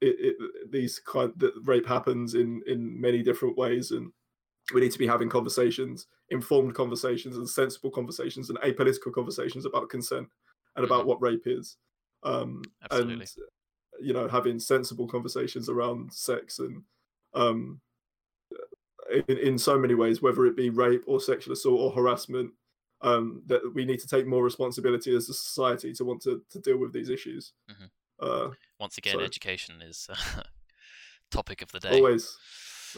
it, it these kind that rape happens in in many different ways and we need to be having conversations, informed conversations, and sensible conversations, and apolitical conversations about consent and about Mhm. what rape is. Um, Absolutely. And you know, having sensible conversations around sex and um, in, in so many ways, whether it be rape or sexual assault or harassment, um, that we need to take more responsibility as a society to want to, to deal with these issues. Mhm. Uh, Once again, so- education is topic of the day. always,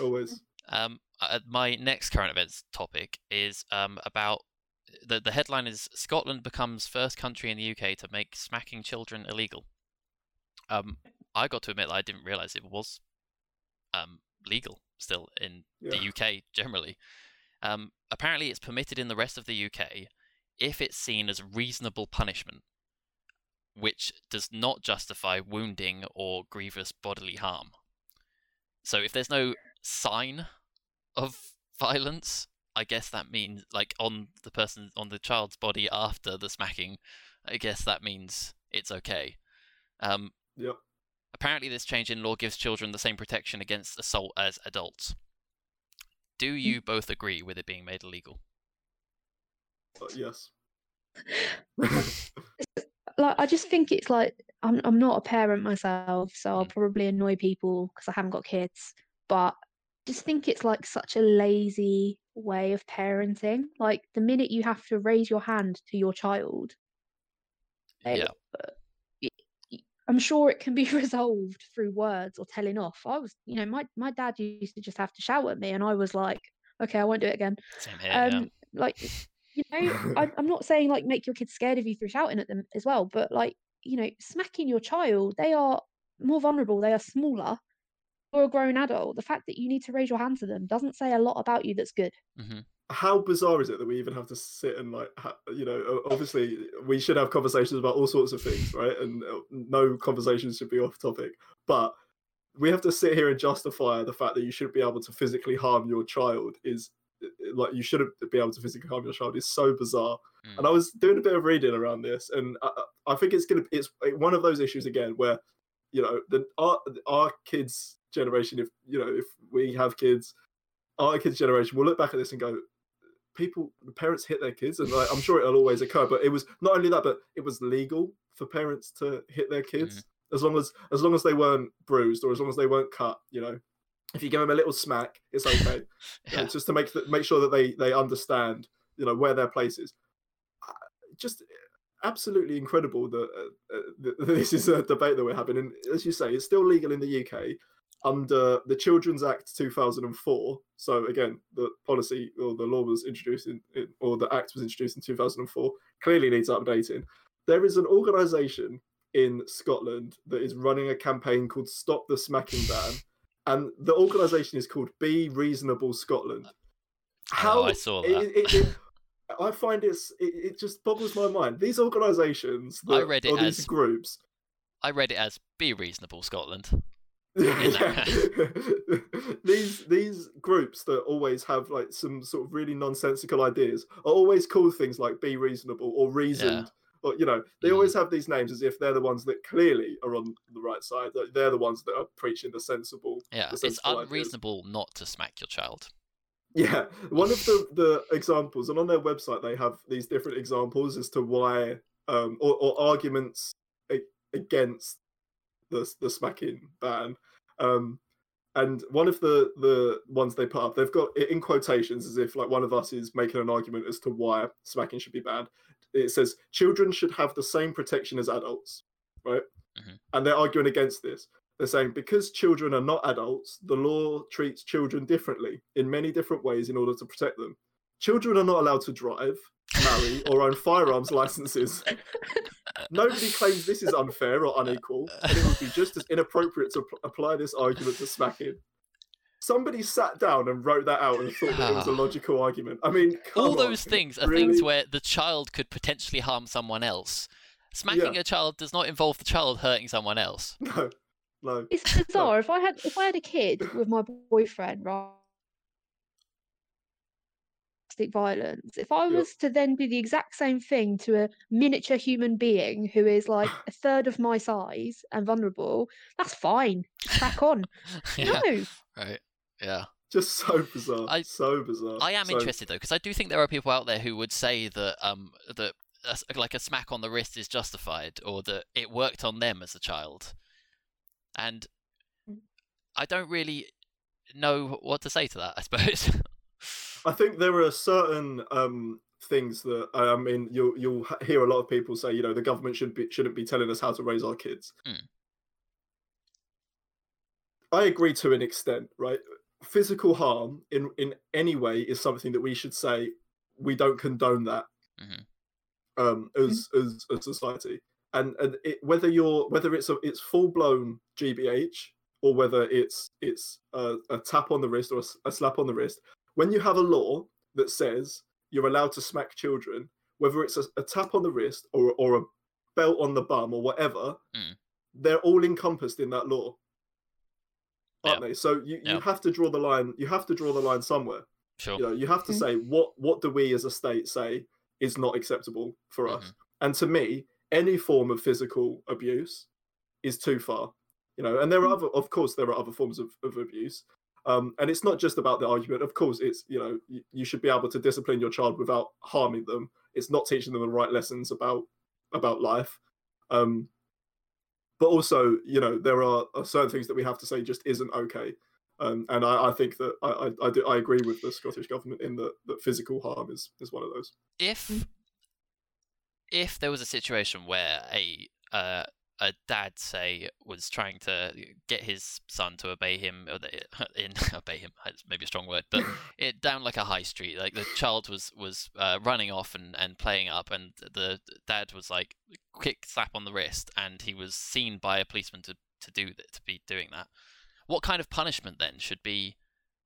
always. Um, uh, my next current events topic is um, about the the headline is Scotland becomes first country in the UK to make smacking children illegal. Um, I got to admit that I didn't realize it was um, legal still in Yeah. the UK generally. Um, apparently, it's permitted in the rest of the UK if it's seen as reasonable punishment, which does not justify wounding or grievous bodily harm. So, if there's no sign of violence, I guess that means like on the person on the child's body after the smacking. I guess that means it's okay. Um, Yep. apparently, this change in law gives children the same protection against assault as adults. Do you both agree with it being made illegal? Uh, yes. like i just think it's like i'm, I'm not a parent myself so i'll Mm. probably annoy people because i haven't got kids but just think it's like such a lazy way of parenting like the minute you have to raise your hand to your child they- Yeah. I'm sure it can be resolved through words or telling off. I was, you know, my, my dad used to just have to shout at me, and I was like, okay, I won't do it again. Same here. Um, yeah. like, you know, I, I'm not saying like make your kids scared of you through shouting at them as well, but like, you know, smacking your child, they are more vulnerable, they are smaller. You're a grown adult. The fact that you need to raise your hand to them doesn't say a lot about you that's good. hmm how bizarre is it that we even have to sit and like ha- you know obviously we should have conversations about all sorts of things right and uh, no conversations should be off topic but we have to sit here and justify the fact that you shouldn't be able to physically harm your child is uh, like you shouldn't be able to physically harm your child is so bizarre Mm. and i was doing a bit of reading around this and i, I think it's gonna it's one of those issues again where you know the our, our kids generation if you know if we have kids our kids generation will look back at this and go people the parents hit their kids and like, i'm sure it'll always occur but it was not only that but it was legal for parents to hit their kids as long as as long as they weren't bruised or as long as they weren't cut you know? If you give them a little smack it's okay. Yeah. just to make make sure that they they understand you know where their place is. Just absolutely incredible that uh, uh, th- this is a debate that we're having and as you say it's still legal in the uk under the children's act 2004 so again the policy or the law was introduced in, in or the act was introduced in 2004 clearly needs updating there is an organization in scotland that is running a campaign called stop the smacking ban and the organization is called be reasonable scotland Oh, I saw that. it- it- I find it's it, it just boggles my mind. These organisations, I read it or these as- groups, I read it as "Be reasonable, Scotland." Yeah. these these groups that always have like some sort of really nonsensical ideas are always called things like be reasonable or reasoned or you know they Mm. always have these names as if they're the ones that clearly are on the right side that they're the ones that are preaching the sensible Yeah, the it's sensible ideas. unreasonable not to smack your child. Yeah, one of the the examples, and on their website they have these different examples as to why, um, or, or arguments against the the smacking ban. Um, and one of the the ones they put up, they've got it in quotations as if like one of us is making an argument as to why smacking should be banned. It says children should have the same protection as adults, right? Mhm. And they're arguing against this. They're saying because children are not adults, the law treats children differently in many different ways in order to protect them. Children are not allowed to drive, marry, or own firearms licenses. Nobody claims this is unfair or unequal, and it would be just as inappropriate to ap- apply this argument to smacking. Somebody sat down and wrote that out and thought that it was a ah. logical argument. I mean, come All on, those things are things where the child could potentially harm someone else. Smacking Yeah. a child does not involve the child hurting someone else. No, no. It's bizarre. If I had if I had a kid with my boyfriend, right? Domestic Violence. If I Yeah. was to then do the exact same thing to a miniature human being who is like a third of my size and vulnerable, that's fine. Crack on. yeah, No, right. Yeah. Just so bizarre. I- so bizarre. I am So- interested though, because I do think there are people out there who would say that um that a s like a smack on the wrist is justified, or that it worked on them as a child, and Mm. I don't really know what to say to that. I suppose. I think there are certain um, things that I mean you'll you'll hear a lot of people say you know the government should be shouldn't be telling us how to raise our kids. Mm. I agree to an extent, right? Physical harm in in any way is something that we should say we don't condone that Mhm. um, as as a society. And and it, whether you're whether it's a it's full blown GBH or whether it's it's a, a tap on the wrist or a slap on the wrist, when you have a law that says you're allowed to smack children, whether it's a, a tap on the wrist or or a belt on the bum or whatever, Mm. they're all encompassed in that law, aren't Yeah. they? So you, Yeah. you have to draw the line. You have to draw the line somewhere. Sure. You know, you have to Mm. say what what do we as a state say is not acceptable for us. And to me, any form of physical abuse is too far. You know, and there are Mm. other, of course, there are other forms of, of abuse. Um, and it's not just about the argument. Of course, it's you know you, you should be able to discipline your child without harming them. It's not teaching them the right lessons about about life. Um, but also, you know, there are, are certain things that we have to say just isn't okay. Um, and I, I think that I, I, do, I agree with the Scottish government in that, that physical harm is, is one of those. if if there was a situation where a uh, a dad say was trying to get his son to obey him or the, in obey him maybe a strong word but it down like a high street like the child was was uh, running off and and playing up and the dad was like quick slap on the wrist and he was seen by a policeman to to do that to be doing that. What kind of punishment then should be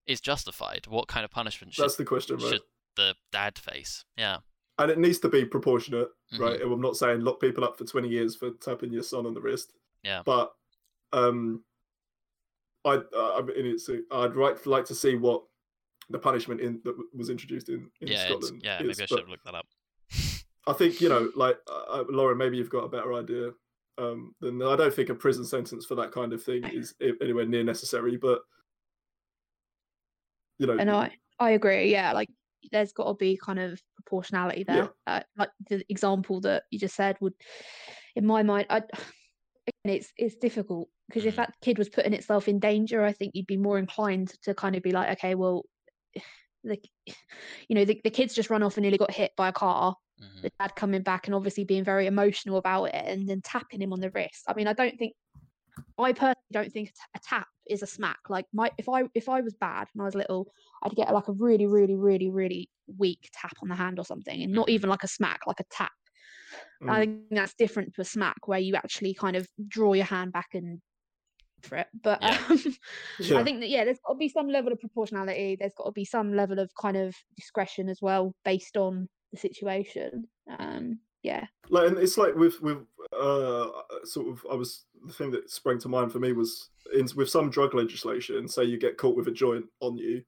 is justified? What kind of punishment should That's the question, right? should the dad face? Yeah and it needs to be proportionate, Mhm. right? And I'm not saying lock people up for 20 years for tapping your son on the wrist. Yeah. But um, I, I mean, it's, I'd like like to see what the punishment in that was introduced in, in yeah, Scotland. yeah. is, Maybe I should have looked that up. I think you know, like uh, uh, Lauren, maybe you've got a better idea. Um, than I don't think a prison sentence for that kind of thing is anywhere near necessary. But you know, and I I agree. Yeah, like there's got to be kind of proportionality Yeah. there. Uh, like the example that you just said would, in my mind, I it's it's difficult because if Mhm. that kid was putting itself in danger, I think you'd be more inclined to kind of be like, okay, well, the you know the, the kid's just run off and nearly got hit by a car. Mhm. The dad coming back and obviously being very emotional about it and then tapping him on the wrist. I mean, I don't think I personally don't think a a tap is a smack. Like my if I if I was bad when I was little, I'd get like a really really really really weak tap on the hand or something, and not Mhm. even like a smack, like a tap. I Mm. think that's different to a smack where you actually kind of draw your hand back and for it. But Yeah. um, yeah. I think that yeah, there's got to be some level of proportionality. There's got to be some level of kind of discretion as well, based on the situation. Um, yeah, like and it's like with with uh sort of i was the thing that sprang to mind for me was in with some drug legislation say you get caught with a joint on you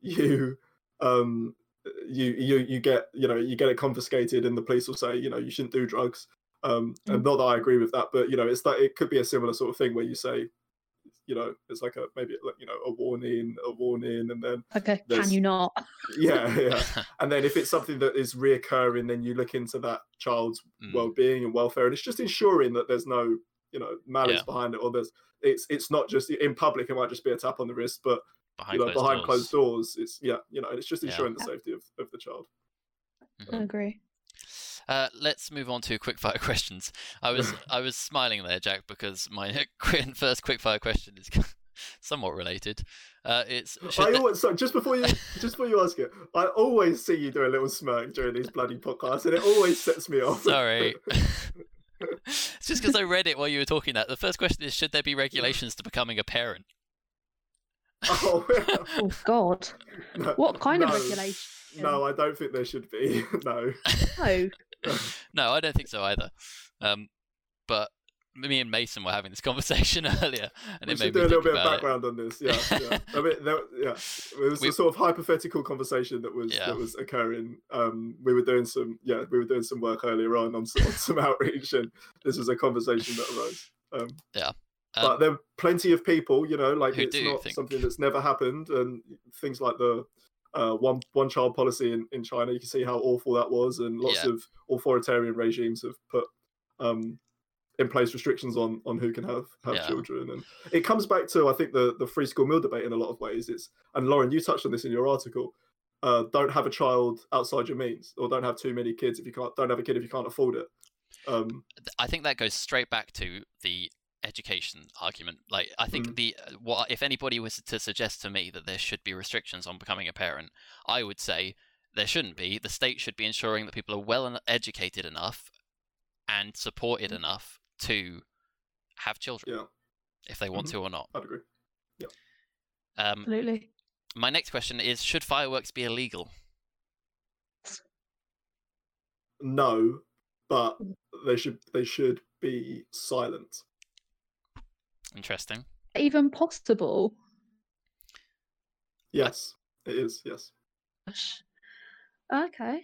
you um you you you get you know you get it confiscated and the police will say you know you shouldn't do drugs. Um and not that i agree with that but you know it's that it could be a similar sort of thing where you say you know it's like a maybe like you know a warning a warning and then okay. There's- Can you not? yeah yeah and then if it's something that is reoccurring then you look into that child's Mm. well-being and welfare and it's just ensuring that there's no you know malice Yeah. behind it or there's it's it's not just in public it might just be a tap on the wrist but behind you know closed behind doors. closed doors it's yeah you know it's just Yeah. ensuring the safety of, of the child I agree. Uh, let's move on to quickfire questions. I was I was smiling there, Jack, because my qu- first quickfire question is somewhat related. Uh, it's should I the- always, so just before you just before you ask it, I always see you do a little smirk during these bloody podcasts, and it always sets me off. Sorry. it's just because I read it while you were talking that. The first question is should there be regulations to becoming a parent? oh, Oh God, no, what kind of no, regulation? No, I don't think there should be. no. No. No, I don't think so either. Um, but me and Mason were having this conversation earlier, and we it made do a little bit of about it. background on this. Yeah, yeah. I mean, there, yeah, it was We- a sort of hypothetical conversation that was Yeah. that was occurring. Um, we were doing some, yeah, we were doing some work earlier on on some, on some outreach, and this was a conversation that arose. Um, but Um, there are plenty of people, you know, like who it's not think- something that's never happened, and things like the uh, one one child policy in, in China. You can see how awful that was, and lots Yeah. of authoritarian regimes have put um, in place restrictions on on who can have have Yeah. children, and it comes back to I think the the free school meal debate in a lot of ways. It's and Lauren, you touched on this in your article. Uh, don't have a child outside your means, or don't have too many kids if you can't. Don't have a kid if you can't afford it. Um, I think that goes straight back to the education argument. Like, I think Mm. the uh, what if anybody was to suggest to me that there should be restrictions on becoming a parent, I would say there shouldn't be. The state should be ensuring that people are well educated enough and supported enough to have children, yeah, if they want Mhm. to or not. I'd agree. Um, Absolutely. my next question is: Should fireworks be illegal? No, but they should they should be silent. Interesting. Even possible. Yes, it is. Yes, Gosh. Okay.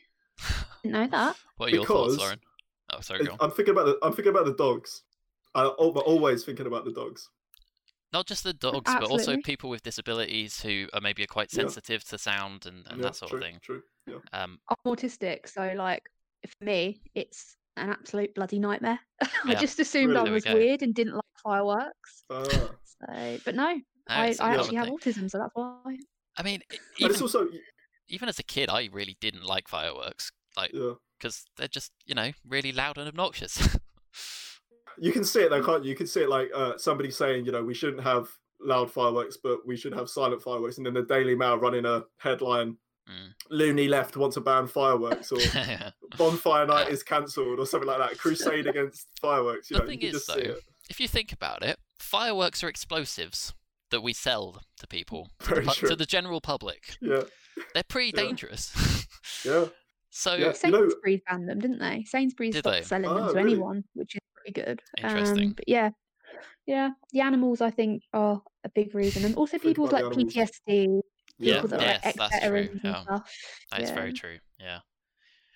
Didn't know that. What are your thoughts, Because- Lauren? Oh, sorry, It- go on. I'm thinking about the I'm thinking about the dogs. I'm always thinking about the dogs. Not just the dogs, but also people with disabilities who are maybe are quite Yeah. sensitive to sound and, and yeah, that sort true, of thing. True. Yeah. Um, I'm autistic, so like for me, it's an absolute bloody nightmare. I just assumed I Really? There we was go. weird and didn't like fireworks. Ah. So, but no, no, I, it's a I common actually have thing. autism, so that's why. I mean, and even, it's also even as a kid, I really didn't like fireworks, like yeah. because they're just you know really loud and obnoxious. You can see it though, can't you? You can see it like uh, somebody saying, you know, we shouldn't have loud fireworks, but we should have silent fireworks, and then the Daily Mail running a headline: Mm. "Looney left wants to ban fireworks," or "Bonfire night is cancelled, or something like that. Crusade against fireworks. You The know, thing you is, just see though, it. If you think about it, fireworks are explosives that we sell to people, to the, Very pu- true. to the general public. Yeah, They're pretty Yeah. dangerous. yeah. so Yeah. you know- Sainsbury's banned them, didn't they? Sainsbury's Did stopped they? selling them Oh, to really? anyone, which is pretty good. Interesting. Um, but yeah, yeah, the animals I think are a big reason, and also people with like animals. PTSD, Yeah, people that are yes, like that's true, yeah. stuff. That's yeah. very true. Yeah.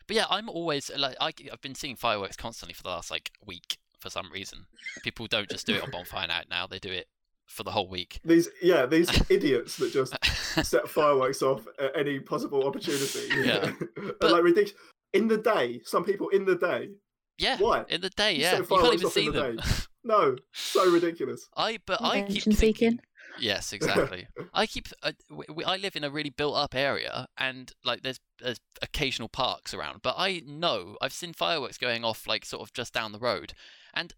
But yeah, I'm always like I, I've been seeing fireworks constantly for the last like week for some reason. People don't just do it on bonfire night now; they do it for the whole week. These, yeah, these idiots that just set fireworks off at any possible opportunity. Yeah. But But- like ridiculous. In the day, some people in the day. yeah, Why? in the day, You yeah, set you can't even off in see the them. day. No, so ridiculous. I but I keep Attention thinking. seeking. Yes, exactly. I keep. Uh, w- w- I live in a really built-up area, and like there's, there's occasional parks around. But I know I've seen fireworks going off like sort of just down the road, and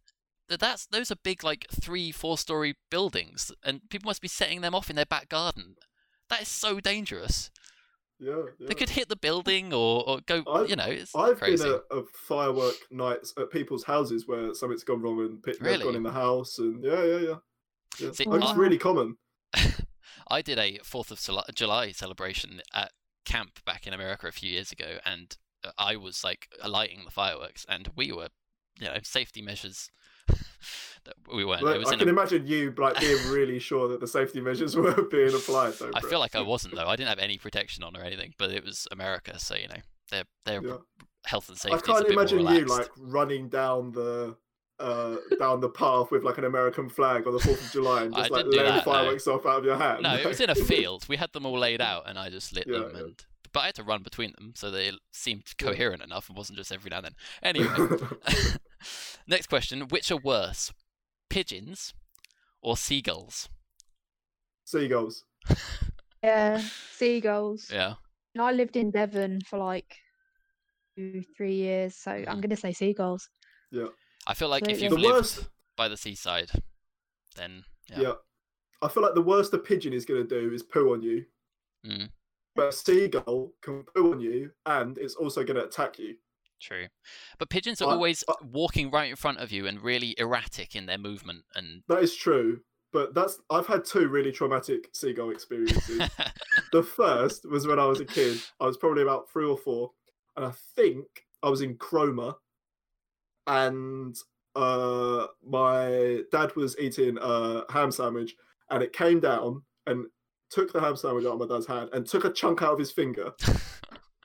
that's those are big like three, four-story buildings, and people must be setting them off in their back garden. That is so dangerous. Yeah, yeah. They could hit the building or, or go. I've- you know, it's I've crazy. been at, firework nights at people's houses where something's gone wrong and pe- they've gone in the house, and yeah, yeah, yeah. Yeah. See, it's I- really common. I did a Fourth of July celebration at camp back in America a few years ago, and uh, I was like lighting the fireworks, and we were, you know, safety measures. we weren't. Like, I can a, imagine you like being really sure that the safety measures were being applied. Though, I feel like I wasn't though. I didn't have any protection on or anything, but it was America, so you know, their their Yeah. health and safety. I is a can't imagine you like running down the uh down the path with like an American flag on the Fourth of July and just like didn't do letting that, no. fireworks off out of your hand. No, it was in a field. We had them all laid out, and I just lit Yeah, them. yeah. And but I had to run between them, so they seemed coherent enough, and wasn't just every now and then. Anyway, next question: Which are worse, pigeons or seagulls? Seagulls. Yeah, seagulls. Yeah, And I lived in Devon for like two, three years, so Mm. I'm gonna say seagulls. I feel like if you've The lived worst. by the seaside, then Yeah. yeah. I feel like the worst a pigeon is going to do is poo on you, Mm, but a seagull can poo on you and it's also going to attack you. true. But pigeons are I- always I- walking right in front of you and really erratic in their movement. And That is true, but that's I've had two really traumatic seagull experiences. the first was when I was a kid. I was probably about three or four, and I think I was in Cromer, and uh, my dad was eating a ham sandwich, and it came down and took the ham sandwich out of my dad's hand and took a chunk out of his finger.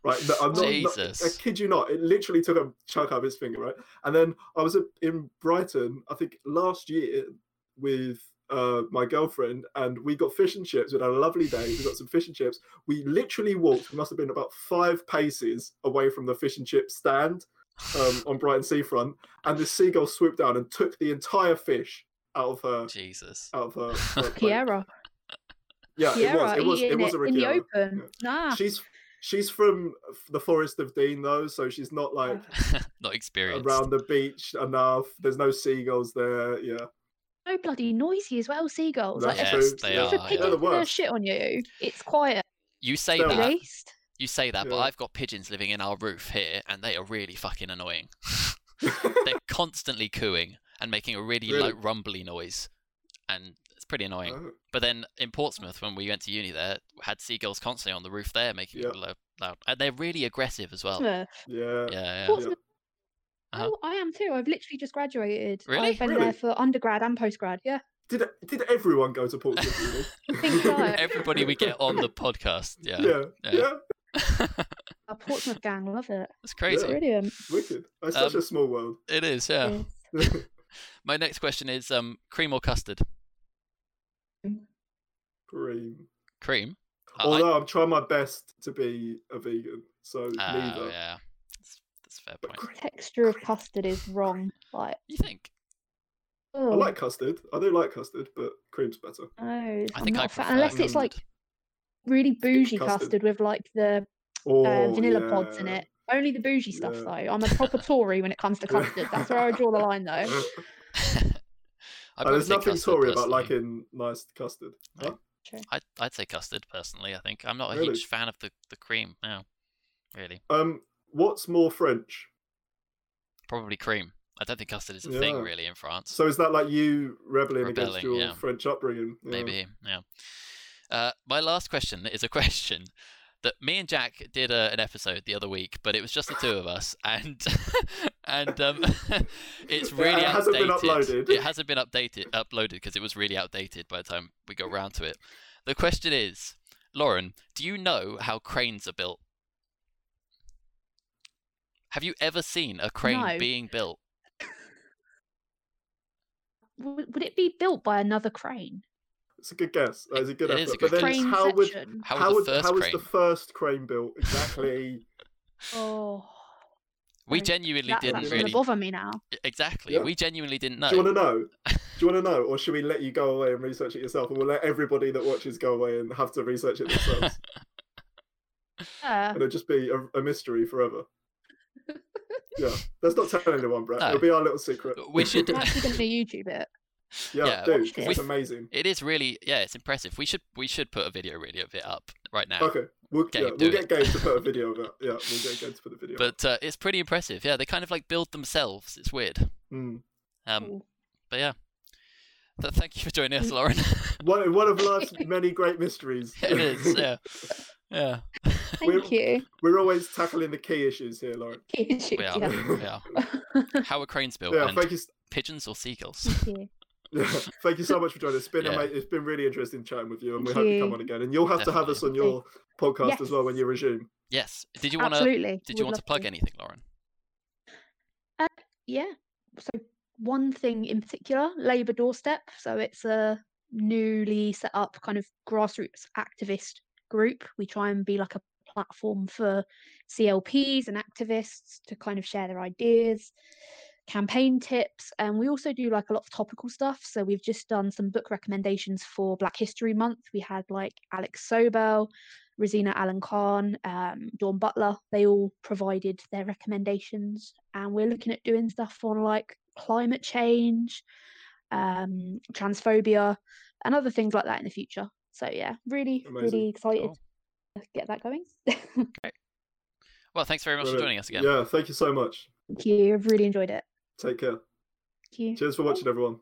Right, no, I'm not, not- Jesus. I kid you not. It literally took a chunk out of his finger, right? And then I was in Brighton, I think last year, with uh, my girlfriend, and we got fish and chips. We had a lovely day. We got some fish and chips. We literally walked. We must have been about five paces away from the fish and chip stand um, on Brighton seafront, and the seagull swooped down and took the entire fish out of her. Jesus. Out of her. her plate. Kiera, Yeah, Kiera, it was. It was. It eating was a it in the Rikiera. open. Nah, She's she's from the Forest of Dean though, so she's not like Not experienced. around the beach enough. There's no seagulls there. Yeah, so bloody noisy as well. Seagulls. That's like, Yes, true. they yeah. if a are, pigeon They're the shit on you, it's quiet. You say They're At that. least. You say that, but I've got pigeons living in our roof here, and they are really fucking annoying. They're constantly cooing and making a really, Really? like rumbly noise, and it's pretty annoying. Oh, But then in Portsmouth, when we went to uni there, had seagulls constantly on the roof there, making Yeah. it lo- loud, and they're really aggressive as well. Portsmouth. yeah. Yeah, yeah. Portsmouth. Uh-huh. Oh, I am too. I've literally just graduated. Really? I've been Really? there for undergrad and postgrad. Yeah. Did did everyone go to Portsmouth? uni? I think so. Everybody we get on the podcast, yeah, yeah, Yeah. Yeah, Our Portsmouth gang love it. it's crazy. Brilliant. wicked. It's such Um, a small world. It is, yeah. Yes. My next question is um, cream or custard? Cream. Cream. Uh, I- Although I'm trying my best to be a vegan, so Oh, neither. yeah, that's, that's a fair But point. cream- Texture of custard is wrong. Like, You think? I like custard. I do like custard, but cream's better. no, I I'm think not I a fan. prefer Unless it's like custard. Really bougie custard. custard. with like the Oh, uh, vanilla pods in it. Only the bougie stuff Yeah. though. I'm a proper Tory when it comes to custard. That's where I draw the line though. I'd probably there's nothing custard, Tory about liking nice custard. No. Huh? I'd, I'd say custard personally. I think I'm not a Really? huge fan of the, the cream. No, really, Um, what's more French? probably cream. I don't think custard is a thing really in France. So is that like you rebelling, against your yeah. French upbringing? Yeah. Maybe, yeah. Uh, my last question is a question that me and Jack did a, an episode the other week, but it was just the two of us, and and um, it's It really hasn't been outdated. uploaded. It hasn't been updated uploaded because it was really outdated by the time we got round to it. The question is, Lauren, do you know how cranes are built? Have you ever seen a crane No. being built? Would it be built by another crane? It's a good guess. That is a good It effort. is a but then. Crane how would. How, how was would the first how was crane? the first crane built exactly? Oh, We genuinely that, didn't really bother me now. exactly. Yeah. We genuinely didn't know. Do you want to know? Do you want to know, or should we let you go away and research it yourself, and we'll let everybody that watches go away and have to research it themselves, Yeah. Uh. and it'll just be a, a mystery forever. Yeah, let's not tell anyone, Brett. No. It'll be our little secret. We should. I'm actually going to YouTube it. Yeah, Yeah, do. watch 'cause it. It's amazing. It is really, yeah, it's impressive. We should we should put a video really of it up right now. Okay, we'll, Gabe, yeah, we'll get Gabe to put a video of it. Yeah, we'll get Gabe to put the video. But uh, it's pretty impressive. Yeah, they kind of like build themselves. It's weird. Mm. Um, Cool. but yeah. Th- thank you for joining us, Lauren. One, one of life's many great mysteries. it is. Yeah. Yeah. Thank you. We're always tackling the key issues here, Lauren. Key issues, We are. yeah. We are. How are cranes built? Yeah, and thank you. pigeons or seagulls? Thank you. Yeah, thank you so much for joining us. It's been Yeah. ama- it's been really interesting chatting with you, and we Thank hope you come on again. And you'll have to have us on your podcast as well when you resume. Yes. Did you want to? Did you want to love plug anything, Lauren? Uh, yeah. So one thing in particular, Labour Doorstep. So it's a newly set up kind of grassroots activist group. We try and be like a platform for CLPs and activists to kind of share their ideas, campaign tips, and we also do like a lot of topical stuff. So we've just done some book recommendations for Black History Month. We had like Alex Sobel, Rosena Allin-Khan, um, Dawn Butler. They all provided their recommendations, and we're looking at doing stuff on like climate change, um, transphobia, and other things like that in the future. So yeah, really, Amazing. really excited Cool. to get that going. Well, thanks very much for joining us again. Yeah, thank you so much. Thank you. I've really enjoyed it. Take care. Cheers for watching, everyone.